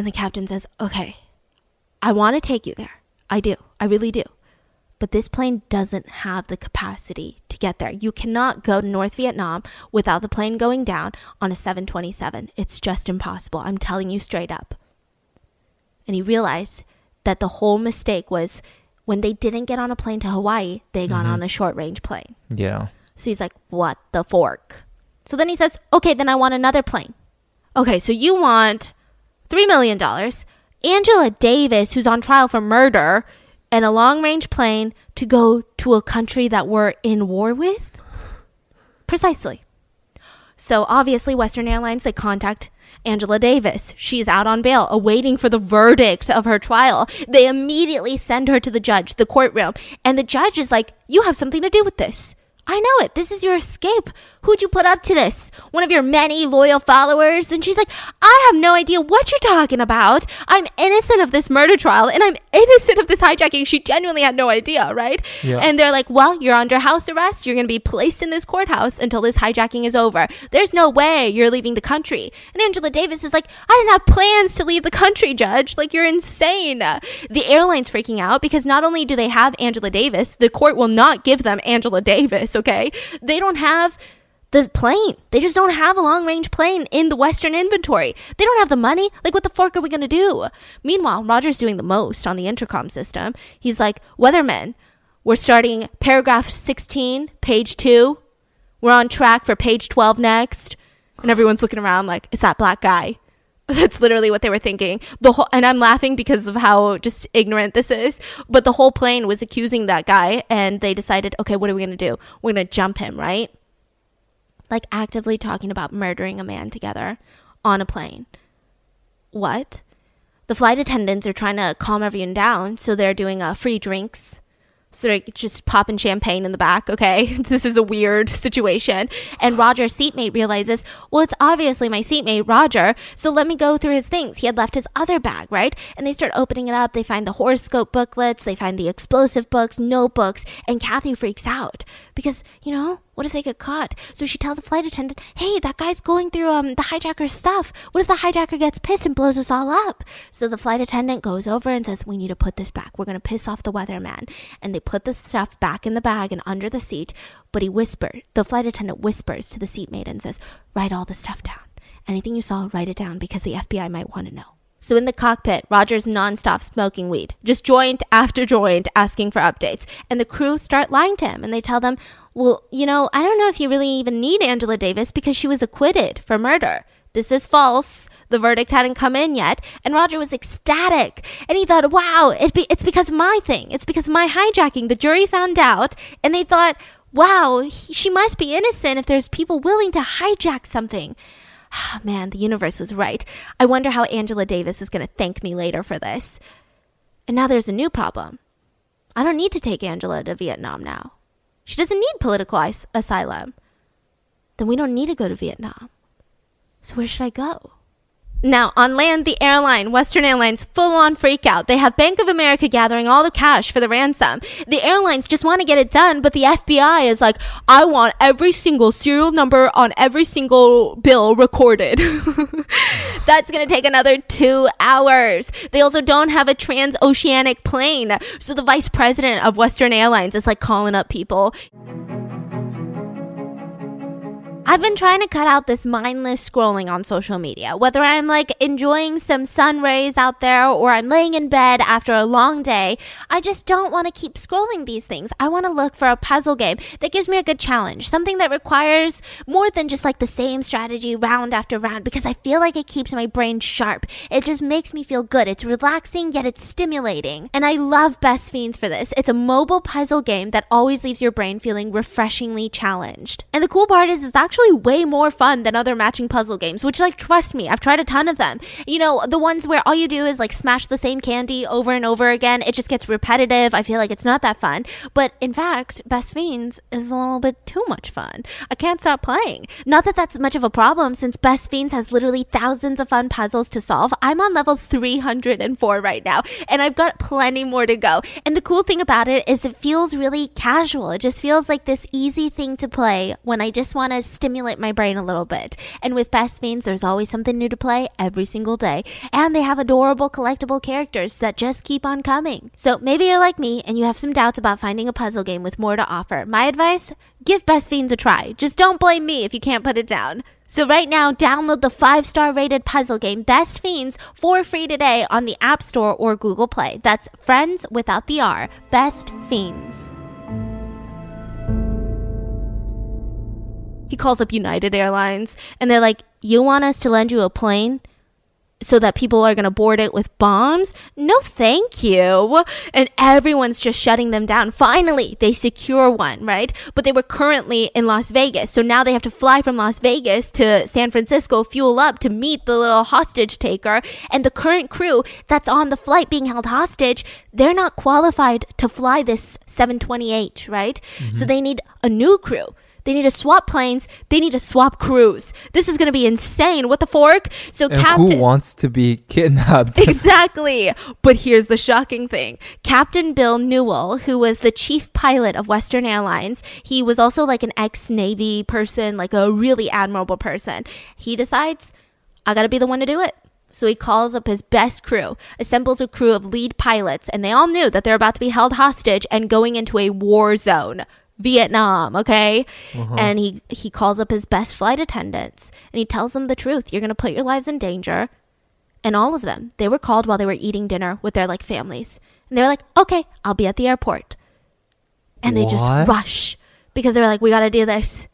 [SPEAKER 2] And the captain says, Okay, I want to take you there. I do. I really do. But this plane doesn't have the capacity to get there. You cannot go to North Vietnam without the plane going down on a 727. It's just impossible. I'm telling you straight up. And he realized that the whole mistake was when they didn't get on a plane to Hawaii, they got mm-hmm. on a short range plane.
[SPEAKER 4] Yeah.
[SPEAKER 2] So he's like, What the fork? So then he says, Okay, then I want another plane. Okay, so you want $3 million, Angela Davis, who's on trial for murder, and a long range plane to go to a country that we're in war with? Precisely. So obviously, Western Airlines, they contact Angela Davis. She's out on bail, awaiting for the verdict of her trial. They immediately send her to the judge, the courtroom, and the judge is like, You have something to do with this. I know it. This is your escape. Who'd you put up to this? One of your many loyal followers? And she's like, I have no idea what you're talking about. I'm innocent of this murder trial and I'm innocent of this hijacking. She genuinely had no idea, right?
[SPEAKER 4] Yeah.
[SPEAKER 2] And they're like, Well, you're under house arrest. You're going to be placed in this courthouse until this hijacking is over. There's no way you're leaving the country. And Angela Davis is like, I didn't have plans to leave the country, Judge. Like, you're insane. The airline's freaking out because not only do they have Angela Davis, the court will not give them Angela Davis, okay? They don't have the plane. They just don't have a long range plane in the Western inventory. They don't have the money. Like, what the fork are we going to do? Meanwhile, Roger's doing the most on the intercom system. He's like, Weathermen, we're starting paragraph 16, page 2. We're on track for page 12 next. And everyone's looking around like, it's that black guy. That's literally what they were thinking. The whole, and I'm laughing because of how just ignorant this is. But the whole plane was accusing that guy, and they decided, okay, what are we gonna do? We're gonna jump him, right? Like actively talking about murdering a man together on a plane. What? The flight attendants are trying to calm everyone down, so they're doing uh, free drinks. So they're just popping champagne in the back, okay? (laughs) This is a weird (laughs) situation. And Roger's seatmate realizes, well, it's obviously my seatmate, Roger, so let me go through his things. He had left his other bag, right? And they start opening it up. They find the horoscope booklets, they find the explosive books, notebooks, and Cathy freaks out because, you know, what if they get caught? So she tells the flight attendant, "Hey, that guy's going through um the hijacker's stuff. What if the hijacker gets pissed and blows us all up?" So the flight attendant goes over and says, "We need to put this back. We're to piss off the weatherman." And they put the stuff back in the bag and under the seat, but he whispers. The flight attendant whispers to the seatmate and says, "Write all the stuff down. Anything you saw, write it down because the FBI might want to know." So in the cockpit, Roger's nonstop smoking weed, just joint after joint, asking for updates. And the crew start lying to him and they tell them, well, you know, I don't know if you really even need Angela Davis because she was acquitted for murder. This is false. The verdict hadn't come in yet, and Roger was ecstatic. And he thought, wow, it be, it's because of my thing. It's because of my hijacking. The jury found out, and they thought, wow, he, she must be innocent if there's people willing to hijack something. Ah, man, the universe was right. I wonder how Angela Davis is going to thank me later for this. And now there's a new problem. I don't need to take Angela to Vietnam now. She doesn't need political is- asylum. Then we don't need to go to Vietnam. So where should I go? Now, on land, the airline, Western Airlines, full on freak out. They have Bank of America gathering all the cash for the ransom. The airlines just want to get it done, but the FBI is like, I want every single serial number on every single bill recorded. (laughs) That's going to take another two hours. They also don't have a transoceanic plane. So the vice president of Western Airlines is like calling up people. I've been trying to cut out this mindless scrolling on social media, whether I'm like enjoying some sun rays out there or I'm laying in bed after a long day. I just don't want to keep scrolling these things. I want to look for a puzzle game that gives me a good challenge, something that requires more than just like the same strategy round after round because I feel like it keeps my brain sharp. It just makes me feel good. It's relaxing yet it's stimulating. And I love Best Fiends for this. It's a mobile puzzle game that always leaves your brain feeling refreshingly challenged. And the cool part is it's actually way more fun than other matching puzzle games, which like trust me, I've tried a ton of them. You know, the ones where all you do is like smash the same candy over and over again. It just gets repetitive. I feel like it's not that fun. But in fact, Best Fiends is a little bit too much fun. I can't stop playing. Not that that's much of a problem since Best Fiends has literally thousands of fun puzzles to solve. I'm on level 304 right now and I've got plenty more to go. And the cool thing about it is it feels really casual. It just feels like this easy thing to play when I just want to stimulate my brain a little bit. And with Best Fiends, there's always something new to play every single day. And they have adorable collectible characters that just keep on coming. So maybe you're like me and you have some doubts about finding a puzzle game with more to offer. My advice? Give Best Fiends a try. Just don't blame me if you can't put it down. So right now, download the five-star rated puzzle game Best Fiends for free today on the App Store or Google Play. That's Friends without the R. Best Fiends. He calls up United Airlines and they're like, You want us to lend you a plane? So that people are gonna board it with bombs? No, thank you. And everyone's just shutting them down. Finally, they secure one, right? But they were currently in Las Vegas. So now they have to fly from Las Vegas to San Francisco, fuel up to meet the little hostage taker. And the current crew that's on the flight being held hostage, they're not qualified to fly this 720H, right? Mm-hmm. So they need a new crew. They need to swap planes. They need to swap crews. This is going to be insane. What the fork? So
[SPEAKER 4] And
[SPEAKER 2] Captain
[SPEAKER 4] who wants to be (laughs) kidnapped? (laughs)
[SPEAKER 2] Exactly. But here's the shocking thing. Captain Bill Newell, who was the chief pilot of Western Airlines, he was also like an ex-Navy person, like a really admirable person. He decides, I got to be the one to do it. So he calls up his best crew, assembles a crew of lead pilots, and they all knew that they're about to be held hostage and going into a war zone. Vietnam, okay? And he he calls up his best flight attendants and he tells them the truth. You're going to put your lives in danger. And all of them, they were called while they were eating dinner with their like families. And they were like, "Okay, I'll be at the airport." And they just rush because they were like, "We got to do this."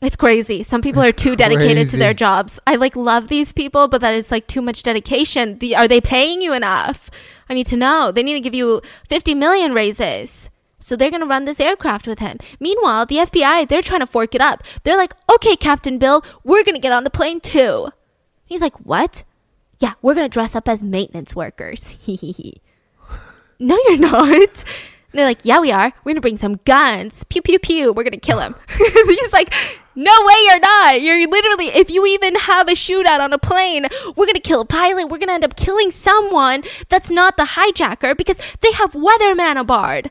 [SPEAKER 2] It's crazy. Some people are
[SPEAKER 4] It's
[SPEAKER 2] too dedicated to their jobs. I like love these people, but that is like too much dedication. The, are they paying you enough? I need to know. They need to give you 50 million raises. So they're going to run this aircraft with him. Meanwhile, the FBI, they're trying to fork it up. They're like, "Okay, Captain Bill, we're going to get on the plane too." He's like, "What?" Yeah, we're going to dress up as maintenance workers. (laughs) no, you're not. They're like, yeah, we are. We're gonna bring some guns. Pew pew pew. We're gonna kill him. (laughs) He's like, no way, you're not. You're literally, if you even have a shootout on a plane, we're gonna kill a pilot. We're gonna end up killing someone that's not the hijacker because they have weatherman aboard.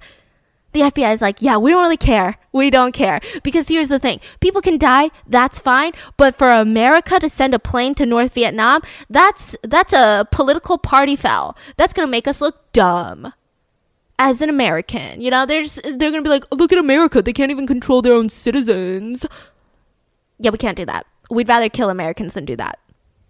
[SPEAKER 2] The FBI is like, yeah, we don't really care. We don't care. Because here's the thing people can die, that's fine. But for America to send a plane to North Vietnam, that's, that's a political party foul. That's gonna make us look dumb as an American. You know, they're they're gonna be like, look at America, they can't even control their own citizens. Yeah, we can't do that. We'd rather kill Americans than do that.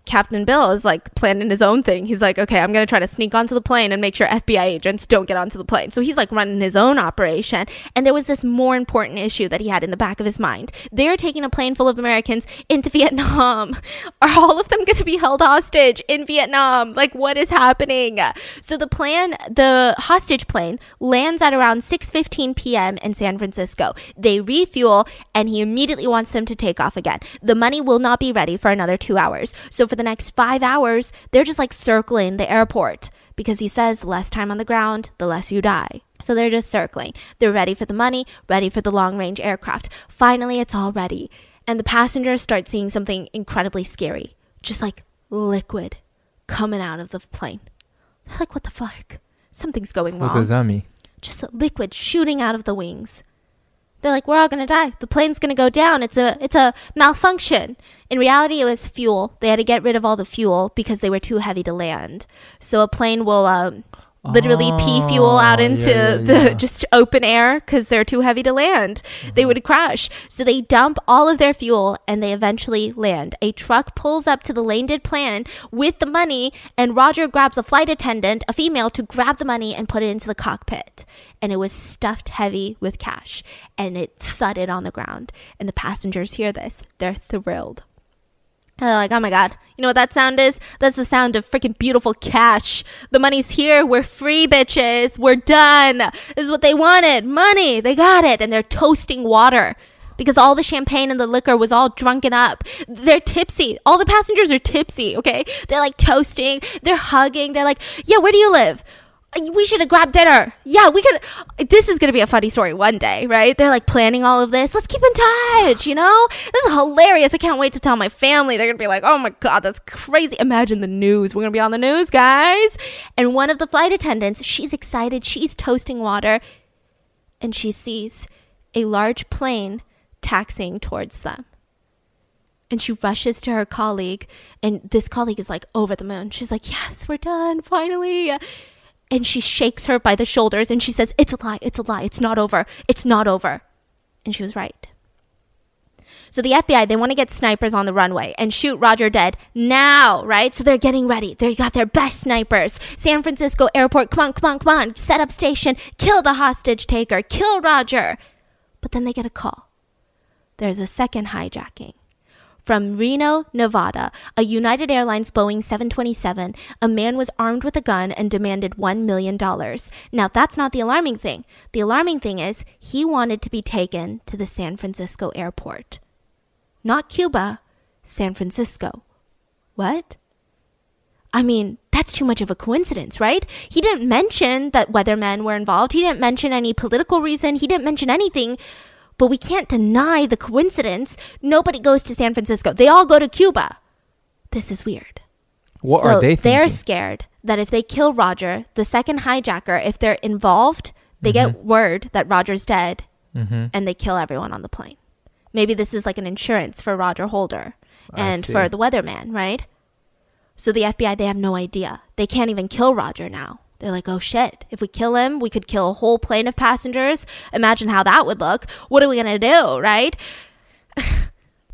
[SPEAKER 2] Captain Bill is like planning his own thing. He's like, okay, I'm going to try to sneak onto the plane and make sure FBI agents don't get onto the plane. So he's like running his own operation. And there was this more important issue that he had in the back of his mind. They're taking a plane full of Americans into Vietnam. (laughs) Are all of them going to be held hostage in Vietnam? Like, what is happening? So the plan, the hostage plane lands at around 6:15 p.m. in San Francisco. They refuel, and he immediately wants them to take off again. The money will not be ready for another two hours. So for the next five hours, they're just like circling the airport because he says less time on the ground, the less you die. So they're just circling. They're ready for the money, ready for the long range aircraft. Finally, it's all ready. And the passengers start seeing something incredibly scary just like liquid coming out of the plane. They're like, what the fuck? Something's going wrong
[SPEAKER 4] What does that mean?
[SPEAKER 2] just liquid shooting out of the wings. They're like, we're all gonna die. The plane's gonna go down. It's a it's a malfunction. In reality, it was fuel. They had to get rid of all the fuel because they were too heavy to land. So a plane will um, literally pee fuel out
[SPEAKER 4] Oh,
[SPEAKER 2] into
[SPEAKER 4] yeah, yeah,
[SPEAKER 2] the
[SPEAKER 4] yeah. (laughs)
[SPEAKER 2] just open air because they're too heavy to land. They
[SPEAKER 4] Mm-hmm.
[SPEAKER 2] would crash. So they dump all of their fuel and they eventually land. A truck pulls up to the landed plane with the money, and Roger grabs a flight attendant, a female, to grab the money and put it into the cockpit. And it was stuffed heavy with cash, and it thudded on the ground. And the passengers hear this. They're thrilled. And like, oh my god, you know what that sound is? That's the sound of freaking beautiful cash. The money's here. We're free, bitches. We're done. This is what they wanted. Money. They got it. And they're toasting water because all the champagne and the liquor was all drunken up. They're tipsy. All the passengers are tipsy, okay? They're like toasting. They're hugging. They're like, yeah, where do you live? Uh, we should have grabbed dinner. Yeah, we could. This is going to be a funny story one day, right? They're like planning all of this. Let's keep in touch, you know? This is hilarious. I can't wait to tell my family. They're going to be like, oh my God, that's crazy. Imagine the news. We're going to be on the news, guys. And one of the flight attendants, she's excited. She's toasting water. And she sees a large plane taxiing towards them. And she rushes to her colleague, and this colleague is like over the moon. She's like, Yes, we're done, finally. And she shakes her by the shoulders and she says, It's a lie, it's a lie, it's not over, it's not over. And she was right. So the FBI, they want to get snipers on the runway and shoot Roger dead now, right? So they're getting ready. They got their best snipers. San Francisco airport, come on, come on, come on. Set up station, kill the hostage taker, kill Roger. But then they get a call. There's a second hijacking. From Reno, Nevada, a United Airlines Boeing 727, a man was armed with a gun and demanded $1 million. Now, that's not the alarming thing. The alarming thing is he wanted to be taken to the San Francisco airport. Not Cuba, San Francisco. What? I mean, that's too much of a coincidence, right? He didn't mention that weathermen were involved. He didn't mention any political reason. He didn't mention anything. But we can't deny the coincidence. Nobody goes to San Francisco. They all go to Cuba. This is weird.
[SPEAKER 4] What
[SPEAKER 2] so
[SPEAKER 4] are they thinking?
[SPEAKER 2] They're scared that if they kill Roger, the second hijacker, if they're involved, they
[SPEAKER 4] Mm-hmm.
[SPEAKER 2] get word that Roger's dead and they kill everyone on the plane. Maybe this is like an insurance for Roger Holder and for the weatherman, right? So the FBI, they have no idea. They can't even kill Roger now. They're like, oh shit, if we kill him, we could kill a whole plane of passengers. Imagine how that would look. What are we going to do, right? (laughs)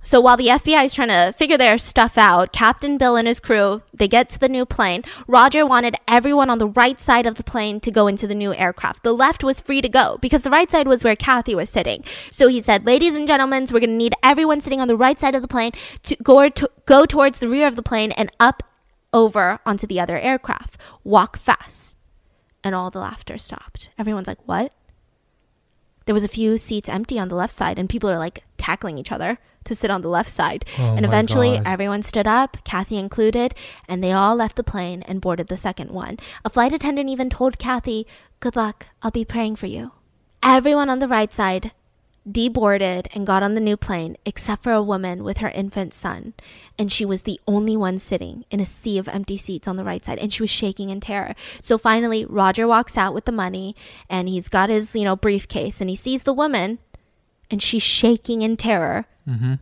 [SPEAKER 2] So while the FBI is trying to figure their stuff out, Captain Bill and his crew, they get to the new plane. Roger wanted everyone on the right side of the plane to go into the new aircraft. The left was free to go because the right side was where Cathy was sitting. So he said, ladies and gentlemen, we're going to need everyone sitting on the right side of the plane to go, to go towards the rear of the plane and up over onto the other aircraft. Walk fast. And all the laughter stopped. Everyone's like, what? There was a few seats empty on the left side, and people are like tackling each other to sit on the left side.
[SPEAKER 4] Oh
[SPEAKER 2] and eventually,
[SPEAKER 4] God.
[SPEAKER 2] everyone stood up, Cathy included, and they all left the plane and boarded the second one. A flight attendant even told Cathy, Good luck, I'll be praying for you. Everyone on the right side deboarded and got on the new plane except for a woman with her infant son. And she was the only one sitting in a sea of empty seats on the right side. And she was shaking in terror. So finally, Roger walks out with the money and he's got his, you know, briefcase and he sees the woman and she's shaking in terror.
[SPEAKER 4] Mm-hmm.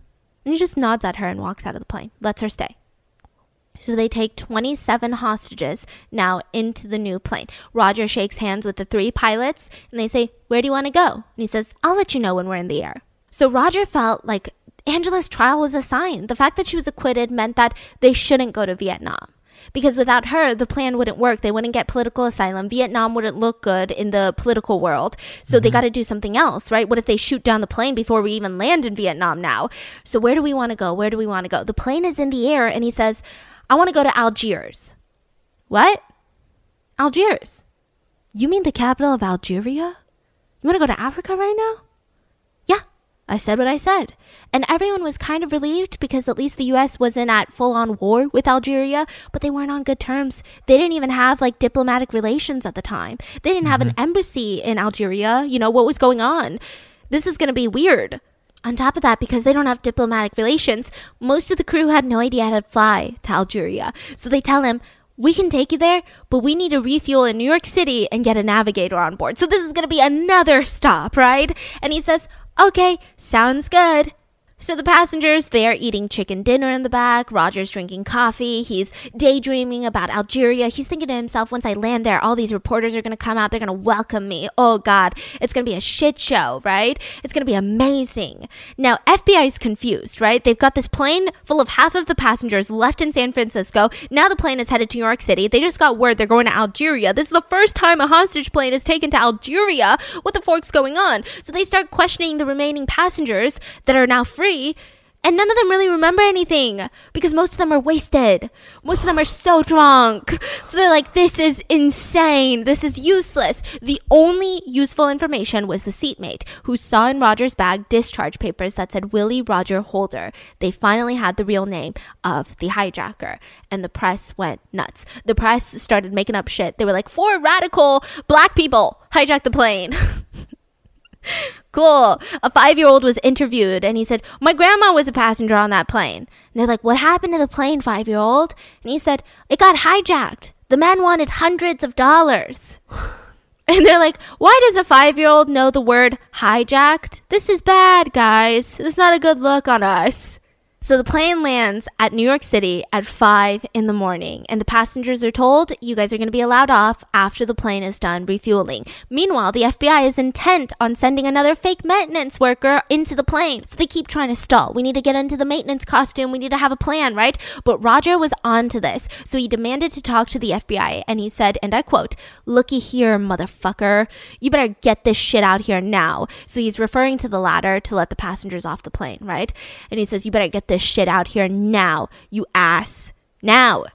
[SPEAKER 2] And he just nods at her and walks out of the plane, lets her stay. So they take 27 hostages now into the new plane. Roger shakes hands with the three pilots and they say, Where do you want to go? And he says, I'll let you know when we're in the air. So Roger felt like Angela's trial was a sign. The fact that she was acquitted meant that they shouldn't go to Vietnam. Because without her, the plan wouldn't work. They wouldn't get political asylum. Vietnam wouldn't look good in the political world. So they mm-hmm. got to do something else, right? What if they shoot down the plane before we even land in Vietnam now? So where do we want to go? Where do we want to go? The plane is in the air, and he says, I want to go to Algiers. What? Algiers. You mean the capital of Algeria? You want to go to Africa right now? Yeah, I said what I said. And everyone was kind of relieved because at least the US wasn't at full on war with Algeria, but they weren't on good terms. They didn't even have like diplomatic relations at the time. They didn't have an mm-hmm. embassy in Algeria. You know, what was going on? This is going to be weird. On top of that, because they don't have diplomatic relations, most of the crew had no idea how to fly to Algeria. So they tell him, we can take you there, but we need to refuel in New York City and get a navigator on board. So this is going to be another stop, right? And he says, okay, sounds good. So the passengers, they're eating chicken dinner in the back. Roger's drinking coffee. He's daydreaming about Algeria. He's thinking to himself, once I land there, all these reporters are going to come out. They're going to welcome me. Oh God, it's going to be a shit show, right? It's going to be amazing. Now, FBI is confused, right? They've got this plane full of half of the passengers left in San Francisco. Now the plane is headed to New York City. They just got word they're going to Algeria. This is the first time a hostage plane is taken to Algeria. What the fork's going on? So they start questioning the remaining passengers that are now free and none of them really remember anything because most of them are wasted. Most of them are so drunk. So they're like, this is insane. This is useless. The only useful information was the seatmate who saw in Roger's bag discharge papers that said Willie Roger Holder. They finally had the real name of the hijacker. And the press went nuts. The press started making up shit. They were like, four radical black people hijacked the plane. (laughs) (laughs) cool. A five year old was interviewed and he said, My grandma was a passenger on that plane. And they're like, What happened to the plane, five year old? And he said, It got hijacked. The man wanted hundreds of dollars. (laughs) And they're like, Why does a five year old know the word hijacked? This is bad, guys. Is not a good look on us. So the plane lands at New York City at 5 in the morning, and the passengers are told you guys are going to be allowed off after the plane is done refueling. Meanwhile, the FBI is intent on sending another fake maintenance worker into the plane. So they keep trying to stall. We need to get into the maintenance costume. We need to have a plan, right? But Roger was on to this. So he demanded to talk to the FBI, and he said, and I quote, Looky here, motherfucker. You better get this shit out here now. So he's referring to the ladder to let the passengers off the plane, right? And he says, You better get this shit out here now, you ass. Now.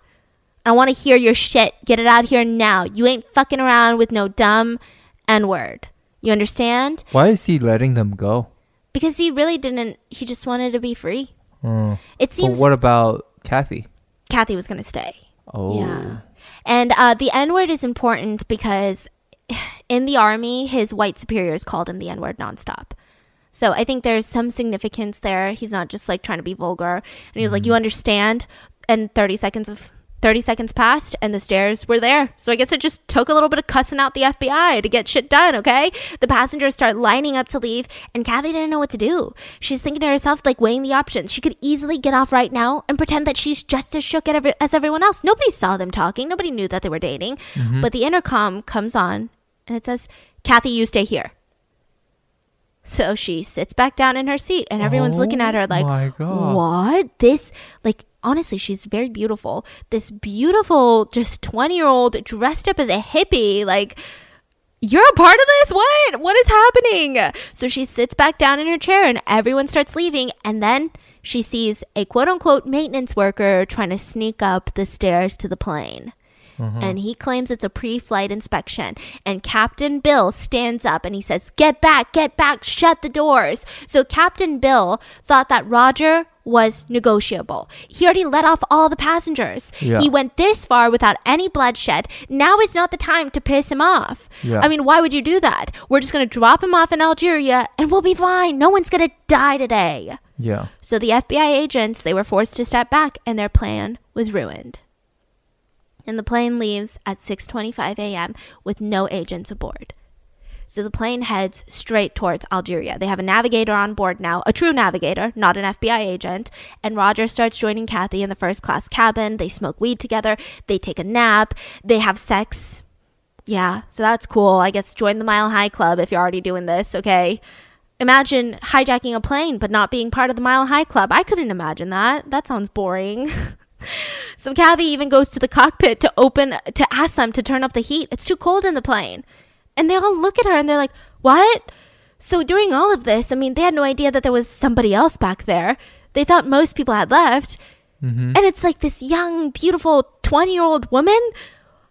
[SPEAKER 2] I want to hear your shit. Get it out here now. You ain't fucking around with no dumb N word. You understand?
[SPEAKER 4] Why is he letting them go?
[SPEAKER 2] Because he really didn't, he just wanted to be free.
[SPEAKER 4] Oh.
[SPEAKER 2] It
[SPEAKER 4] But
[SPEAKER 2] seems
[SPEAKER 4] what about Cathy?
[SPEAKER 2] Cathy was going to stay.
[SPEAKER 4] Oh.
[SPEAKER 2] Yeah. And uh, the N word is important because (sighs) in the army, his white superiors called him the N word nonstop. So I think there's some significance there. He's not just like trying to be vulgar. And he was like, mm-hmm. "You understand?" And 30 seconds of 30 seconds passed and the stairs were there. So I guess it just took a little bit of cussing out the FBI to get shit done, okay? The passengers start lining up to leave and Cathy didn't know what to do. She's thinking to herself, like weighing the options. She could easily get off right now and pretend that she's just as shook at every- as everyone else. Nobody saw them talking. Nobody knew that they were dating. Mm-hmm. But the intercom comes on and it says, Cathy, you stay here. So she sits back down in her seat and everyone's looking at her
[SPEAKER 4] Oh
[SPEAKER 2] like, what? This, like, honestly, she's very beautiful. This beautiful, just 20 year old dressed up as a hippie, like, you're a part of this? What? What is happening? So she sits back down in her chair and everyone starts leaving. And then she sees a quote unquote maintenance worker trying to sneak up the stairs to the plane. Mm-hmm. And he claims it's a pre flight inspection. And Captain Bill stands up and he says, Get back, get back, shut the doors. So Captain Bill thought that Roger was negotiable. He already let off all the passengers.
[SPEAKER 4] Yeah.
[SPEAKER 2] He went this far without any bloodshed. Now is not the time to piss him off.
[SPEAKER 4] Yeah.
[SPEAKER 2] I mean, why would you do that? We're just going to drop him off in Algeria and we'll be fine. No one's going to die today.
[SPEAKER 4] Yeah.
[SPEAKER 2] So the FBI agents, they were forced to step back and their plan was ruined. And the plane leaves at 6:25 a.m. with no agents aboard. So the plane heads straight towards Algeria. They have a navigator on board now, a true navigator, not an FBI agent. And Roger starts joining Cathy in the first class cabin. They smoke weed together. They take a nap. They have sex. Yeah, so that's cool. I guess join the Mile High Club if you're already doing this, okay? Imagine hijacking a plane but not being part of the Mile High Club. I couldn't imagine that. That sounds boring. (laughs) (laughs) so Cathy even goes to the cockpit to open to ask them to turn up the heat. It's too cold in the plane. And they all look at her and they're like, "What?" So during all of this, I mean, they had no idea that there was somebody else back there. They thought most people had left. Mm-hmm. And it's like this young, beautiful 20 year old woman.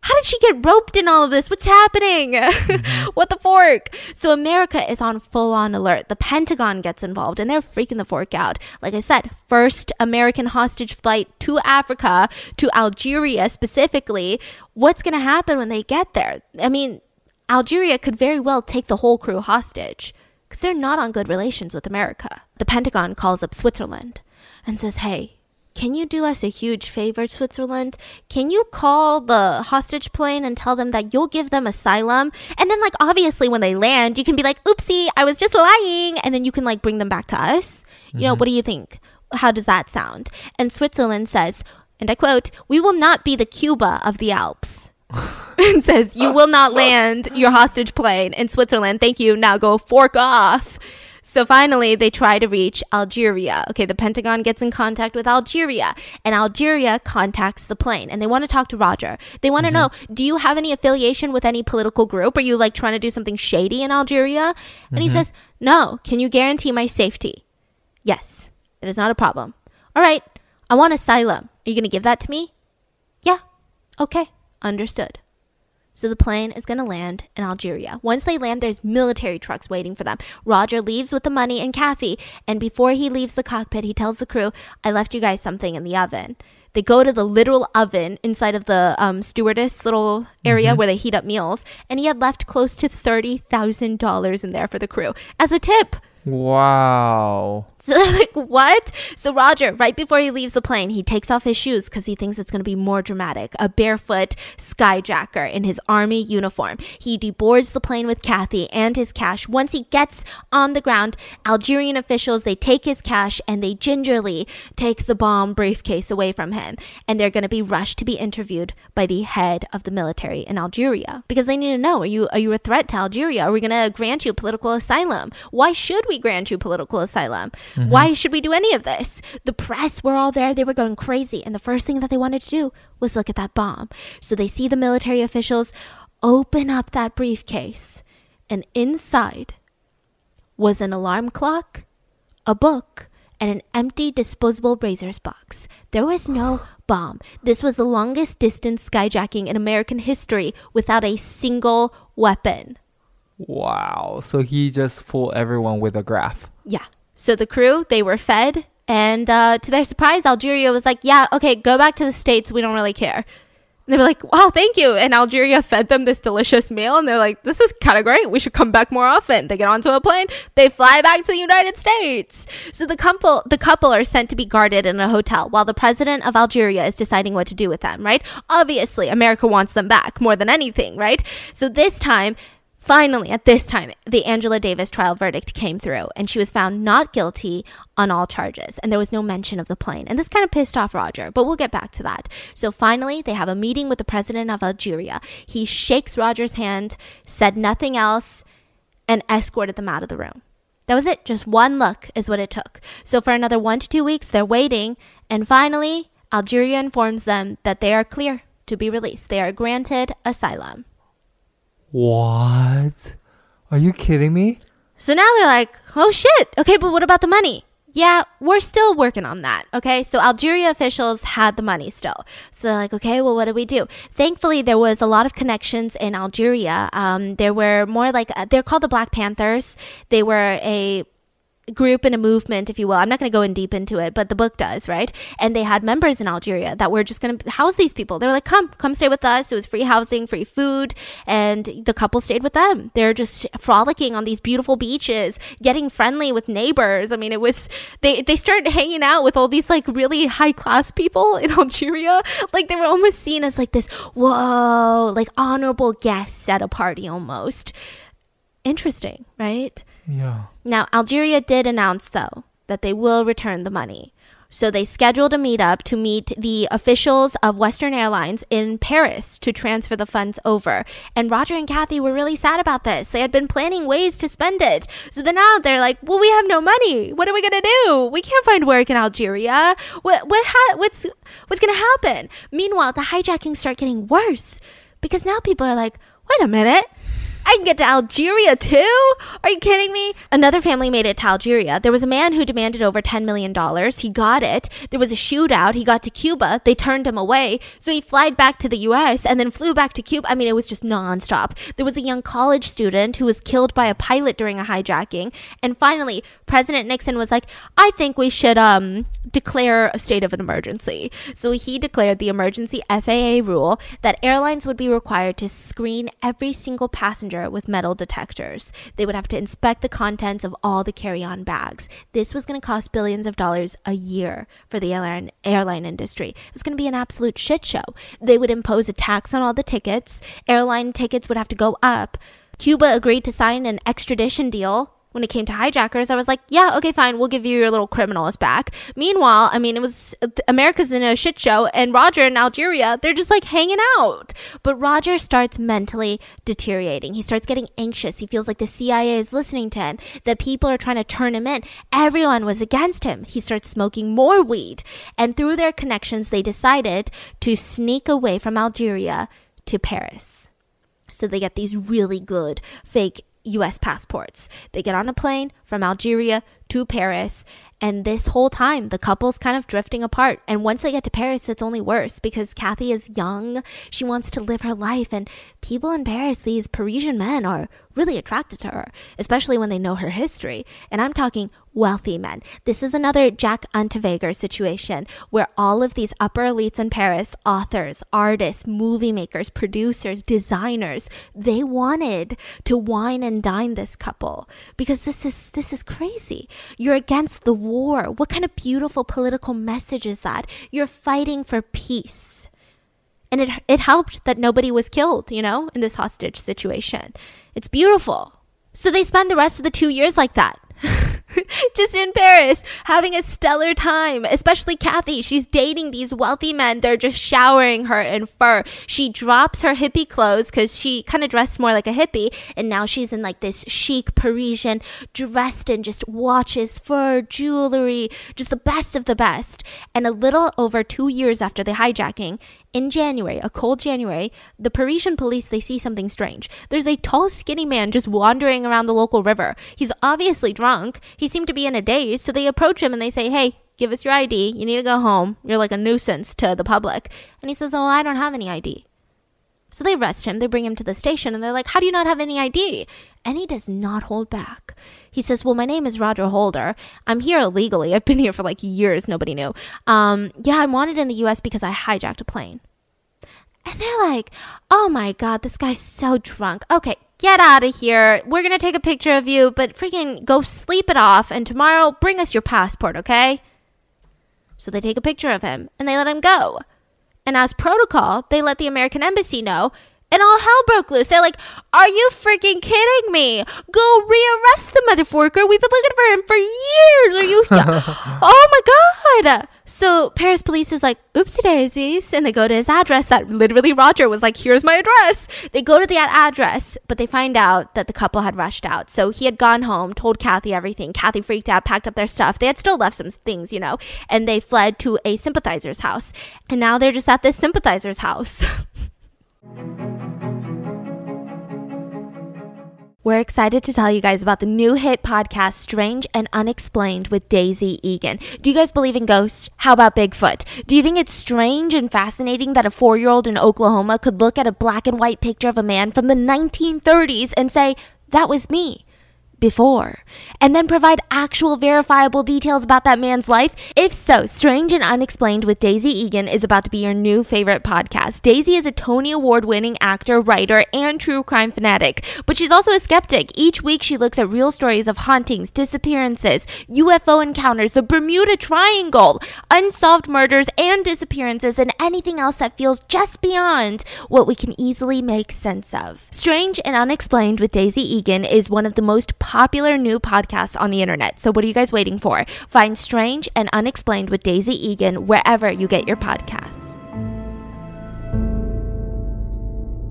[SPEAKER 2] How did she get roped in all of this? What's happening? Mm-hmm. (laughs) what the fork? So America is on full on alert. The Pentagon gets involved and they're freaking the fork out. Like I said, first American hostage flight to Africa, to Algeria specifically. What's going to happen when they get there? I mean, Algeria could very well take the whole crew hostage because they're not on good relations with America. The Pentagon calls up Switzerland and says, hey, can you do us a huge favor, Switzerland? Can you call the hostage plane and tell them that you'll give them asylum? And then, like, obviously, when they land, you can be like, oopsie, I was just lying. And then you can, like, bring them back to us. You know, mm-hmm. what do you think? How does that sound? And Switzerland says, and I quote, we will not be the Cuba of the Alps. (laughs) and says, You will not land your hostage plane in Switzerland. Thank you. Now go fork off. So finally, they try to reach Algeria. Okay, the Pentagon gets in contact with Algeria, and Algeria contacts the plane, and they want to talk to Roger. They want to mm-hmm. know, do you have any affiliation with any political group? Are you like trying to do something shady in Algeria? And he mm-hmm. says, No. Can you guarantee my safety? Yes, that is not a problem. All right, I want asylum. Are you going to give that to me? Yeah. Okay, understood. So the plane is going to land in Algeria. Once they land, there's military trucks waiting for them. Roger leaves with the money and Cathy, and before he leaves the cockpit, he tells the crew, I left you guys something in the oven. They go to the literal oven inside of the um, stewardess little area where they heat up meals, and he had left close to $30,000 in there for the crew as a tip.
[SPEAKER 4] Wow.
[SPEAKER 2] So (laughs) like, what? So Roger, right before he leaves the plane, he takes off his shoes because he thinks it's going to be more dramatic. A barefoot skyjacker in his army uniform. He deboards the plane with Cathy and his cash. Once he gets on the ground, Algerian officials, they take his cash and they gingerly take the bomb briefcase away from him. And they're going to be rushed to be interviewed by the head of the military in Algeria because they need to know, are you, are you a threat to Algeria? Are we going to grant you political asylum? Why should we grant you political asylum? Mm-hmm. Why should we do any of this? The press were all there. They were going crazy. And the first thing that they wanted to do was look at that bomb. So they see the military officials open up that briefcase. And inside was an alarm clock, a book, and an empty disposable razors box. There was no (sighs) bomb. This was the longest distance skyjacking in American history without a single weapon.
[SPEAKER 4] Wow. So he just fooled everyone with a graph.
[SPEAKER 2] Yeah. So the crew, they were fed. And uh, to their surprise, Algeria was like, yeah, okay, go back to the States. We don't really care. And they were like, wow, thank you. And Algeria fed them this delicious meal. And they're like, this is kind of great. We should come back more often. They get onto a plane. They fly back to the United States. So the couple, the couple are sent to be guarded in a hotel while the president of Algeria is deciding what to do with them, right? Obviously, America wants them back more than anything, right? So this time, Finally, at this time, the Angela Davis trial verdict came through, and she was found not guilty on all charges, and there was no mention of the plane. And this kind of pissed off Roger, but we'll get back to that. So finally, they have a meeting with the president of Algeria. He shakes Roger's hand, said nothing else, and escorted them out of the room. That was it. Just one look is what it took. So for another one to two weeks, they're waiting, and finally, Algeria informs them that they are clear to be released. They are granted asylum.
[SPEAKER 4] What? Are you kidding me?
[SPEAKER 2] So now they're like, oh shit. Okay, but what about the money? Yeah, we're still working on that. Okay, so Algeria officials had the money still. So they're like, okay, well, what do we do? Thankfully, there was a lot of connections in Algeria. Um, there were more like, uh, they're called the Black Panthers. They were a group and a movement, if you will. I'm not going to go in deep into it, but the book does, right? And they had members in Algeria that were just going to house these people. They were like, come, come stay with us. It was free housing, free food. And the couple stayed with them. They're just frolicking on these beautiful beaches, getting friendly with neighbors. I mean, it was, they, they started hanging out with all these like really high class people in (laughs) Algeria. Like they were almost seen as like this, whoa, like honorable guests at a party almost. Interesting, right?
[SPEAKER 4] Yeah.
[SPEAKER 2] Now, Algeria did announce, though, that they will return the money. So they scheduled a meetup to meet the officials of Western Airlines in Paris to transfer the funds over. And Roger and Cathy were really sad about this. They had been planning ways to spend it. So then now they're like, well, we have no money. What are we going to do? We can't find work in Algeria. What, what, ha- what's, what's going to happen? Meanwhile, the hijackings start getting worse because now people are like, wait a minute. I can get to Algeria too? Are you kidding me? Another family made it to Algeria. There was a man who demanded over $10 million. He got it. There was a shootout. He got to Cuba. They turned him away. So he flied back to the US and then flew back to Cuba. I mean, it was just nonstop. There was a young college student who was killed by a pilot during a hijacking. And finally, President Nixon was like, I think we should um, declare a state of an emergency. So he declared the emergency FAA rule that airlines would be required to screen every single passenger with metal detectors. They would have to inspect the contents of all the carry on bags. This was going to cost billions of dollars a year for the airline, airline industry. It was going to be an absolute shit show. They would impose a tax on all the tickets, airline tickets would have to go up. Cuba agreed to sign an extradition deal when it came to hijackers, I was like, yeah, okay, fine, we'll give you your little criminals back. Meanwhile, I mean, it was uh, America's in a shit show, and Roger in Algeria, they're just like hanging out. But Roger starts mentally deteriorating. He starts getting anxious. He feels like the CIA is listening to him, that people are trying to turn him in. Everyone was against him. He starts smoking more weed. And through their connections, they decided to sneak away from Algeria to Paris. So they get these really good fake US passports. They get on a plane from Algeria to Paris. And this whole time, the couple's kind of drifting apart. And once they get to Paris, it's only worse because Cathy is young. She wants to live her life. And people in Paris, these Parisian men, are really attracted to her, especially when they know her history. And I'm talking wealthy men. This is another Jack Unterweger situation where all of these upper elites in Paris, authors, artists, movie makers, producers, designers, they wanted to wine and dine this couple because this is this is crazy. You're against the war. What kind of beautiful political message is that? You're fighting for peace. And it it helped that nobody was killed, you know, in this hostage situation. It's beautiful. So they spend the rest of the 2 years like that. (laughs) just in Paris, having a stellar time. Especially Cathy. She's dating these wealthy men. They're just showering her in fur. She drops her hippie clothes because she kind of dressed more like a hippie. And now she's in like this chic Parisian, dressed in just watches, fur, jewelry, just the best of the best. And a little over two years after the hijacking, in January, a cold January, the Parisian police they see something strange. There's a tall, skinny man just wandering around the local river. He's obviously drunk. He seemed to be in a daze, so they approach him and they say, "Hey, give us your ID. You need to go home. You're like a nuisance to the public." And he says, "Oh, I don't have any ID." So they arrest him, they bring him to the station, and they're like, How do you not have any ID? And he does not hold back. He says, Well, my name is Roger Holder. I'm here illegally. I've been here for like years. Nobody knew. Um, yeah, I'm wanted in the US because I hijacked a plane. And they're like, Oh my God, this guy's so drunk. Okay, get out of here. We're going to take a picture of you, but freaking go sleep it off. And tomorrow, bring us your passport, okay? So they take a picture of him and they let him go. And as protocol, they let the American embassy know and all hell broke loose. They're like, Are you freaking kidding me? Go rearrest the motherfucker. We've been looking for him for years. Are you? (laughs) oh my God. So Paris police is like, Oopsie daisies. And they go to his address that literally Roger was like, Here's my address. They go to that address, but they find out that the couple had rushed out. So he had gone home, told Cathy everything. Cathy freaked out, packed up their stuff. They had still left some things, you know, and they fled to a sympathizer's house. And now they're just at this sympathizer's house. (laughs) We're excited to tell you guys about the new hit podcast, Strange and Unexplained with Daisy Egan. Do you guys believe in ghosts? How about Bigfoot? Do you think it's strange and fascinating that a four year old in Oklahoma could look at a black and white picture of a man from the 1930s and say, that was me? Before and then provide actual verifiable details about that man's life? If so, Strange and Unexplained with Daisy Egan is about to be your new favorite podcast. Daisy is a Tony Award winning actor, writer, and true crime fanatic, but she's also a skeptic. Each week, she looks at real stories of hauntings, disappearances, UFO encounters, the Bermuda Triangle, unsolved murders and disappearances, and anything else that feels just beyond what we can easily make sense of. Strange and Unexplained with Daisy Egan is one of the most popular new podcast on the internet. So, what are you guys waiting for? Find Strange and Unexplained with Daisy Egan wherever you get your podcasts.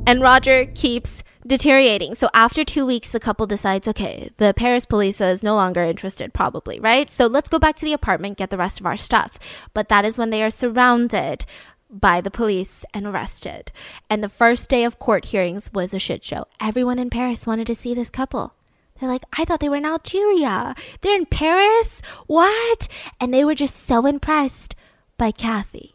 [SPEAKER 2] And Roger keeps deteriorating. So after two weeks, the couple decides, okay, the Paris police is no longer interested, probably, right? So let's go back to the apartment, get the rest of our stuff. But that is when they are surrounded by the police and arrested. And the first day of court hearings was a shit show. Everyone in Paris wanted to see this couple. They're like, I thought they were in Algeria. They're in Paris? What? And they were just so impressed by Cathy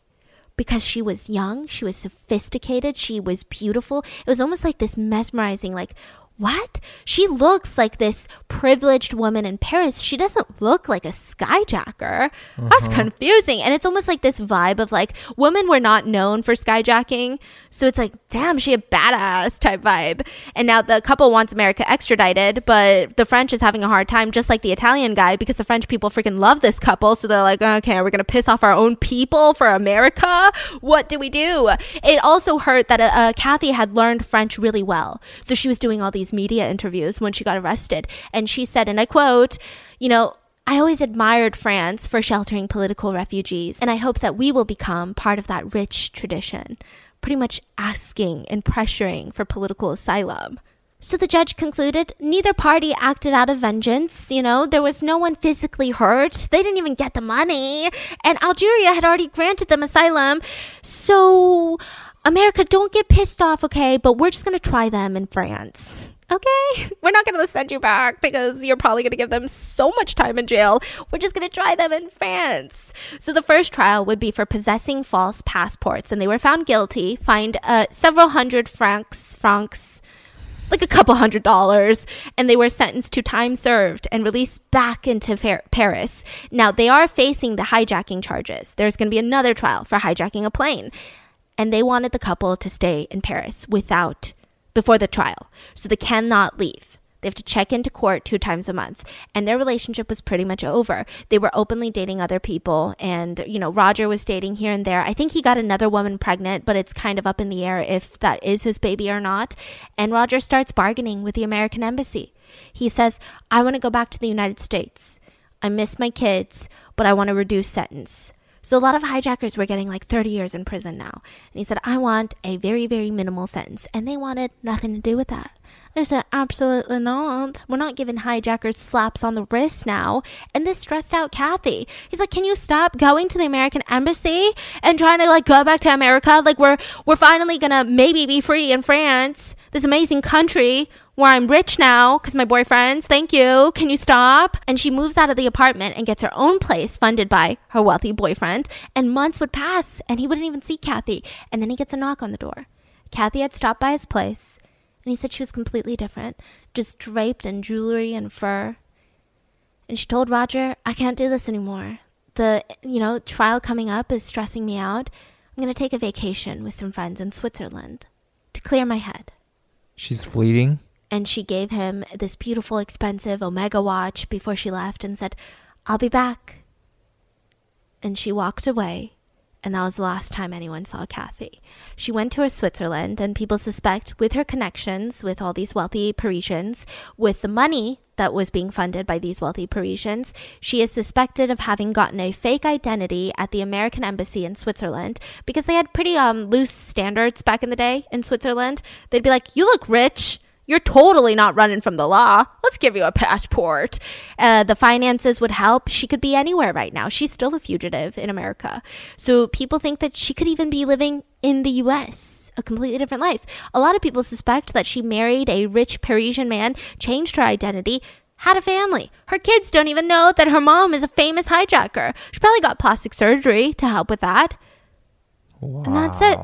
[SPEAKER 2] because she was young, she was sophisticated, she was beautiful. It was almost like this mesmerizing, like, what? She looks like this privileged woman in Paris. She doesn't look like a skyjacker. Uh-huh. That's confusing. And it's almost like this vibe of like women were not known for skyjacking. So it's like, damn, she a badass type vibe. And now the couple wants America extradited, but the French is having a hard time, just like the Italian guy, because the French people freaking love this couple. So they're like, okay, we're going to piss off our own people for America. What do we do? It also hurt that uh, uh, Cathy had learned French really well. So she was doing all these these media interviews when she got arrested. And she said, and I quote, you know, I always admired France for sheltering political refugees, and I hope that we will become part of that rich tradition, pretty much asking and pressuring for political asylum. So the judge concluded neither party acted out of vengeance. You know, there was no one physically hurt. They didn't even get the money. And Algeria had already granted them asylum. So, America, don't get pissed off, okay? But we're just going to try them in France okay, (laughs) we're not going to send you back because you're probably going to give them so much time in jail. We're just going to try them in France. So the first trial would be for possessing false passports, and they were found guilty, fined uh, several hundred francs, francs, like a couple hundred dollars, and they were sentenced to time served and released back into Paris. Now they are facing the hijacking charges. There's going to be another trial for hijacking a plane. And they wanted the couple to stay in Paris without before the trial. So they cannot leave. They have to check into court two times a month. And their relationship was pretty much over. They were openly dating other people. And, you know, Roger was dating here and there. I think he got another woman pregnant, but it's kind of up in the air if that is his baby or not. And Roger starts bargaining with the American embassy. He says, I want to go back to the United States. I miss my kids, but I want to reduce sentence. So a lot of hijackers were getting like 30 years in prison now. And he said, I want a very, very minimal sentence. And they wanted nothing to do with that. I said, absolutely not. We're not giving hijackers slaps on the wrist now. And this stressed out Cathy. He's like, can you stop going to the American embassy and trying to like go back to America? Like we're, we're finally gonna maybe be free in France, this amazing country where I'm rich now because my boyfriend's. Thank you. Can you stop? And she moves out of the apartment and gets her own place funded by her wealthy boyfriend. And months would pass and he wouldn't even see Cathy. And then he gets a knock on the door. Cathy had stopped by his place and he said she was completely different, just draped in jewelry and fur. And she told Roger, I can't do this anymore. The, you know, trial coming up is stressing me out. I'm going to take a vacation with some friends in Switzerland to clear my head.
[SPEAKER 4] She's fleeting?
[SPEAKER 2] And she gave him this beautiful, expensive Omega watch before she left and said, I'll be back. And she walked away, and that was the last time anyone saw Cathy. She went to her Switzerland, and people suspect, with her connections with all these wealthy Parisians, with the money that was being funded by these wealthy Parisians, she is suspected of having gotten a fake identity at the American embassy in Switzerland because they had pretty um loose standards back in the day in Switzerland. They'd be like, "You look rich." You're totally not running from the law. Let's give you a passport. Uh, the finances would help. She could be anywhere right now. She's still a fugitive in America. So people think that she could even be living in the US, a completely different life. A lot of people suspect that she married a rich Parisian man, changed her identity, had a family. Her kids don't even know that her mom is a famous hijacker. She probably got plastic surgery to help with that. Wow. And that's it.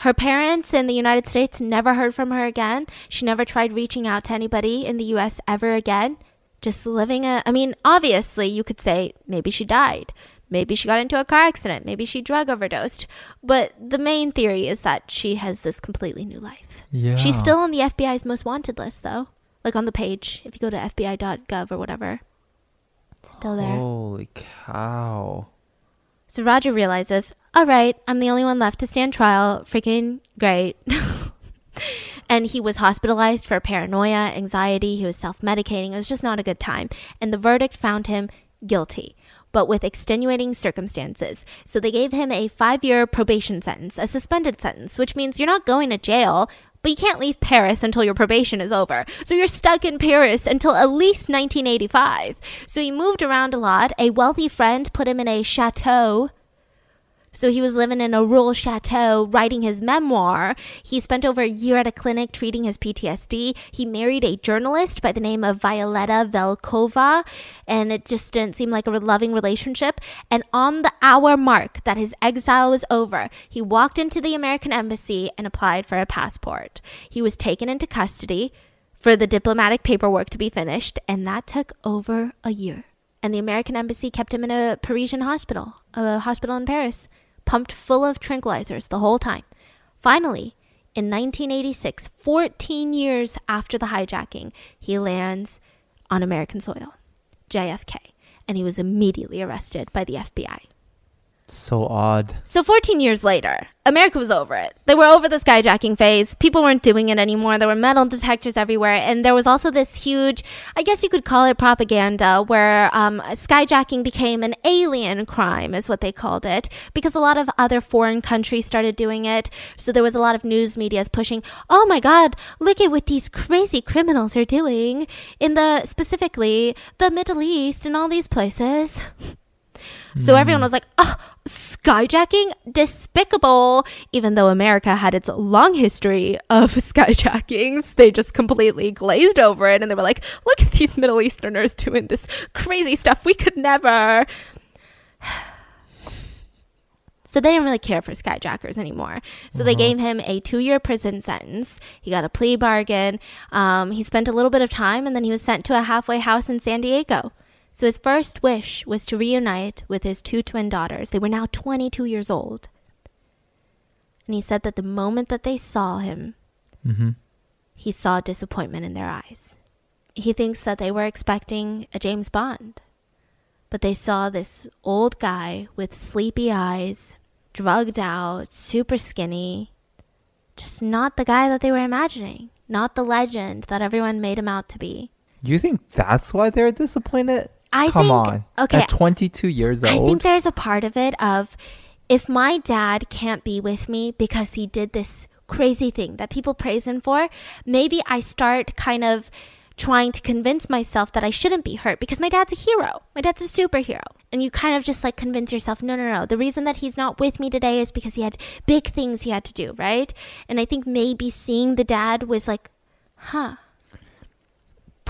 [SPEAKER 2] Her parents in the United States never heard from her again. She never tried reaching out to anybody in the US ever again. Just living a. I mean, obviously, you could say maybe she died. Maybe she got into a car accident. Maybe she drug overdosed. But the main theory is that she has this completely new life. Yeah. She's still on the FBI's most wanted list, though. Like on the page, if you go to FBI.gov or whatever. Still there.
[SPEAKER 4] Holy cow.
[SPEAKER 2] So Roger realizes, all right, I'm the only one left to stand trial. Freaking great. (laughs) And he was hospitalized for paranoia, anxiety. He was self medicating. It was just not a good time. And the verdict found him guilty but with extenuating circumstances. So they gave him a five year probation sentence, a suspended sentence, which means you're not going to jail, but you can't leave Paris until your probation is over. So you're stuck in Paris until at least 1985. So he moved around a lot. A wealthy friend put him in a chateau so he was living in a rural chateau writing his memoir. He spent over a year at a clinic treating his PTSD. He married a journalist by the name of Violetta Velkova, and it just didn't seem like a loving relationship. And on the hour mark that his exile was over, he walked into the American embassy and applied for a passport. He was taken into custody for the diplomatic paperwork to be finished, and that took over a year. And the American embassy kept him in a Parisian hospital, a hospital in Paris pumped full of tranquilizers the whole time. Finally, in 1986, 14 years after the hijacking, he lands on American soil, JFK, and he was immediately arrested by the FBI.
[SPEAKER 4] So odd.
[SPEAKER 2] So 14 years later, America was over it. They were over the skyjacking phase. People weren't doing it anymore. There were metal detectors everywhere. And there was also this huge, I guess you could call it propaganda, where um, skyjacking became an alien crime, is what they called it, because a lot of other foreign countries started doing it. So there was a lot of news medias pushing, oh my God, look at what these crazy criminals are doing in the, specifically, the Middle East and all these places. (laughs) So everyone was like, oh, skyjacking? Despicable. Even though America had its long history of (laughs) skyjackings, they just completely glazed over it and they were like, look at these Middle Easterners doing this crazy stuff. We could never. (sighs) So they didn't really care for skyjackers anymore. So they gave him a two-year prison sentence. He got a plea bargain. Um, he spent a little bit of time, and then he was sent to a halfway house in San Diego. So his first wish was to reunite with his two twin daughters. They were now 22 years old. And he said that the moment that they saw him,
[SPEAKER 4] Mm-hmm.
[SPEAKER 2] he saw disappointment in their eyes. He thinks that they were expecting a James Bond, but they saw this old guy with sleepy eyes, drugged out, super skinny, just not the guy that they were imagining, not the legend that everyone made him out to be.
[SPEAKER 4] You think that's why they're disappointed?
[SPEAKER 2] I
[SPEAKER 4] Come
[SPEAKER 2] think
[SPEAKER 4] on.
[SPEAKER 2] okay,
[SPEAKER 4] At 22 years old.
[SPEAKER 2] I think there's a part of it of if my dad can't be with me because he did this crazy thing that people praise him for, maybe I start kind of trying to convince myself that I shouldn't be hurt because my dad's a hero. My dad's a superhero. And you kind of just like convince yourself, no, no, no. The reason that he's not with me today is because he had big things he had to do, right? And I think maybe seeing the dad was like, huh.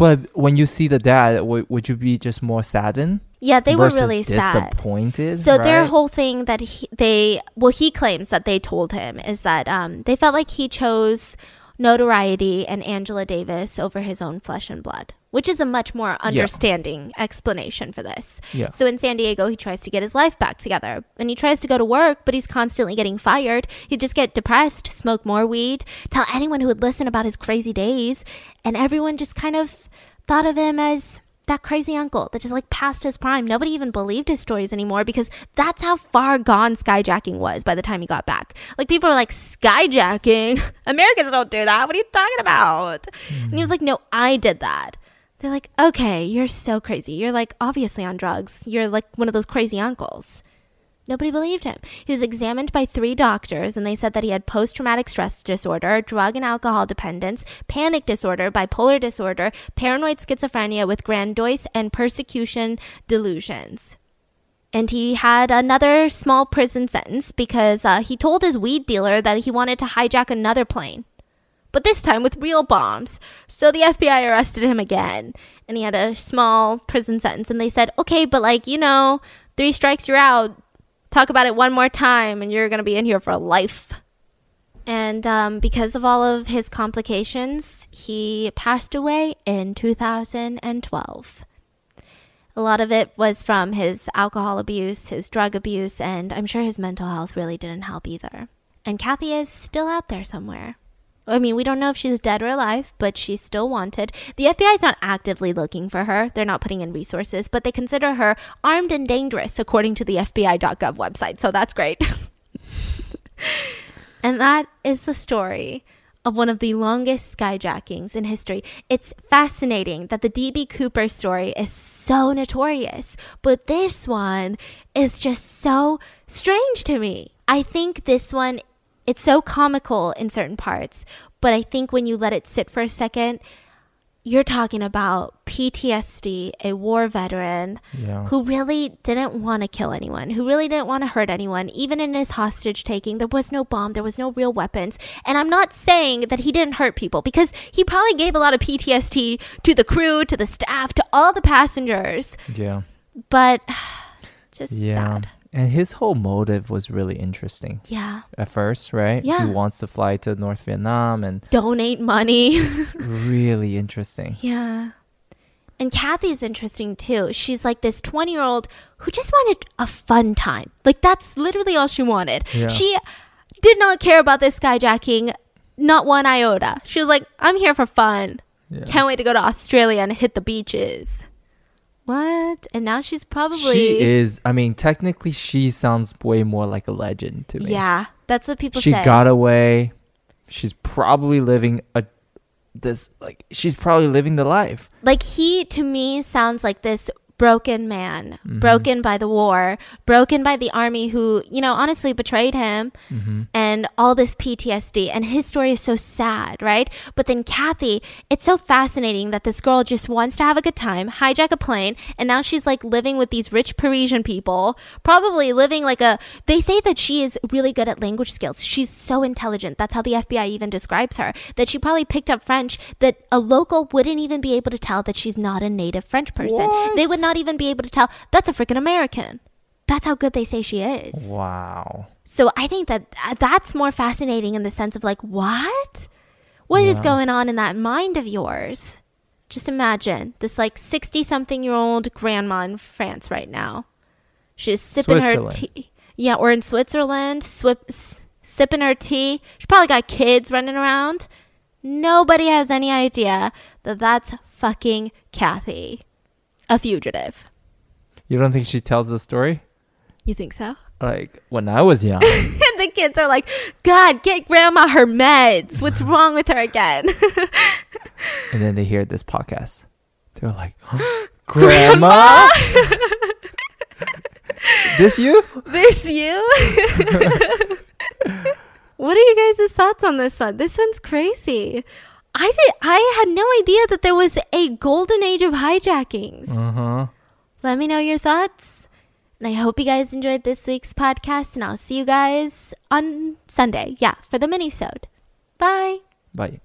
[SPEAKER 4] But when you see the dad, w- would you be just more saddened?
[SPEAKER 2] Yeah, they were really sad.
[SPEAKER 4] disappointed.
[SPEAKER 2] So their whole thing that he, they well he claims that they told him is that um, they felt like he chose notoriety and Angela Davis over his own flesh and blood, which is a much more understanding explanation for this.
[SPEAKER 4] Yeah.
[SPEAKER 2] So in San Diego, he tries to get his life back together and he tries to go to work, but he's constantly getting fired. He'd just get depressed, smoke more weed, tell anyone who would listen about his crazy days, and everyone just kind of thought of him as that crazy uncle that just like passed his prime. Nobody even believed his stories anymore because that's how far gone skyjacking was by the time he got back. Like people were like, skyjacking? (laughs) Americans don't do that. What are you talking about? And he hmm. was like, no, I did that. They're like, okay, you're so crazy. You're like obviously on drugs. You're like one of those crazy uncles. Nobody believed him. He was examined by three doctors, and they said that he had post traumatic stress disorder, drug and alcohol dependence, panic disorder, bipolar disorder, paranoid schizophrenia with grandiose and persecution delusions. And he had another small prison sentence because uh, he told his weed dealer that he wanted to hijack another plane. But this time with real bombs. So the FBI arrested him again. And he had a small prison sentence. And they said, okay, but like, you know, three strikes, you're out talk about it one more time and you're going to be in here for life. And um, because of all of his complications, he passed away in 2012. A lot of it was from his alcohol abuse, his drug abuse, and I'm sure his mental health really didn't help either. And Cathy is still out there somewhere. I mean, we don't know if she's dead or alive, but she's still wanted. The FBI is not actively looking for her. They're not putting in resources, but they consider her armed and dangerous, according to the FBI.gov website. So that's great. (laughs) and that is the story of one of the longest skyjackings in history. It's fascinating that the DB Cooper story is so notorious, but this one is just so strange to me. I think this one it's so comical in certain parts, but I think when you let it sit for a second, you're talking about PTSD, a war veteran
[SPEAKER 4] Yeah.
[SPEAKER 2] who really didn't want to kill anyone, who really didn't want to hurt anyone. Even in his hostage taking, there was no bomb, there was no real weapons. And I'm not saying that he didn't hurt people because he probably gave a lot of PTSD to the crew, to the staff, to all the passengers.
[SPEAKER 4] Yeah.
[SPEAKER 2] But (sighs) just
[SPEAKER 4] Yeah.
[SPEAKER 2] sad.
[SPEAKER 4] And his whole motive was really interesting
[SPEAKER 2] Yeah.
[SPEAKER 4] at first, right?
[SPEAKER 2] Yeah.
[SPEAKER 4] He wants to fly to North Vietnam and
[SPEAKER 2] Donate money. (laughs)
[SPEAKER 4] really interesting.
[SPEAKER 2] Yeah. And Cathy's interesting too. She's like this 20 year old who just wanted a fun time. Like, that's literally all she wanted.
[SPEAKER 4] Yeah.
[SPEAKER 2] She did not care about this skyjacking, not one iota. She was like, I'm here for fun.
[SPEAKER 4] Yeah.
[SPEAKER 2] Can't wait to go to Australia and hit the beaches. What? And now she's probably.
[SPEAKER 4] She is I mean, technically she sounds way more like a legend to me.
[SPEAKER 2] Yeah. That's what people
[SPEAKER 4] she
[SPEAKER 2] say.
[SPEAKER 4] got away. She's probably living a this like she's probably living the life.
[SPEAKER 2] like he to me sounds like this broken man
[SPEAKER 4] Mm-hmm.
[SPEAKER 2] broken by the war broken by the army who you know honestly betrayed him
[SPEAKER 4] Mm-hmm.
[SPEAKER 2] and all this ptsd and his story is so sad right? But then cathy it's so fascinating that this girl just wants to have a good time hijack a plane and now she's like living with these rich parisian people probably living like a they say that she is really good at language skills. She's so intelligent. That's how the fbi even describes her. That she probably picked up french that a local wouldn't even be able to tell that she's not a native french person. They would not even be able to tell that's a freaking american that's how good they say she is
[SPEAKER 4] Wow.
[SPEAKER 2] so I think that uh, that's more fascinating in the sense of like, what? What is
[SPEAKER 4] Yeah.
[SPEAKER 2] going on in that mind of yours? Just imagine this like 60 something year old grandma in France right now. She's sipping her tea. Yeah, or in Switzerland, swip, s- sipping her tea. She probably got kids running around. Nobody has any idea that that's fucking Cathy, a fugitive.
[SPEAKER 4] You don't think she tells the story?
[SPEAKER 2] You think so?
[SPEAKER 4] Like when I was young.
[SPEAKER 2] And (laughs) the kids are like, God, get grandma her meds. What's (laughs) wrong with her again? (laughs)
[SPEAKER 4] and then they hear this podcast. They're like, (gasps) (gasps) Grandma? this you?
[SPEAKER 2] this you? what are you guys' thoughts on this one? This one's crazy. I did I had no idea that there was a golden age of hijackings.
[SPEAKER 4] Uh huh.
[SPEAKER 2] Let me know your thoughts. And I hope you guys enjoyed this week's podcast and I'll see you guys on Sunday. Yeah, for the mini-sode. Bye.
[SPEAKER 4] Bye.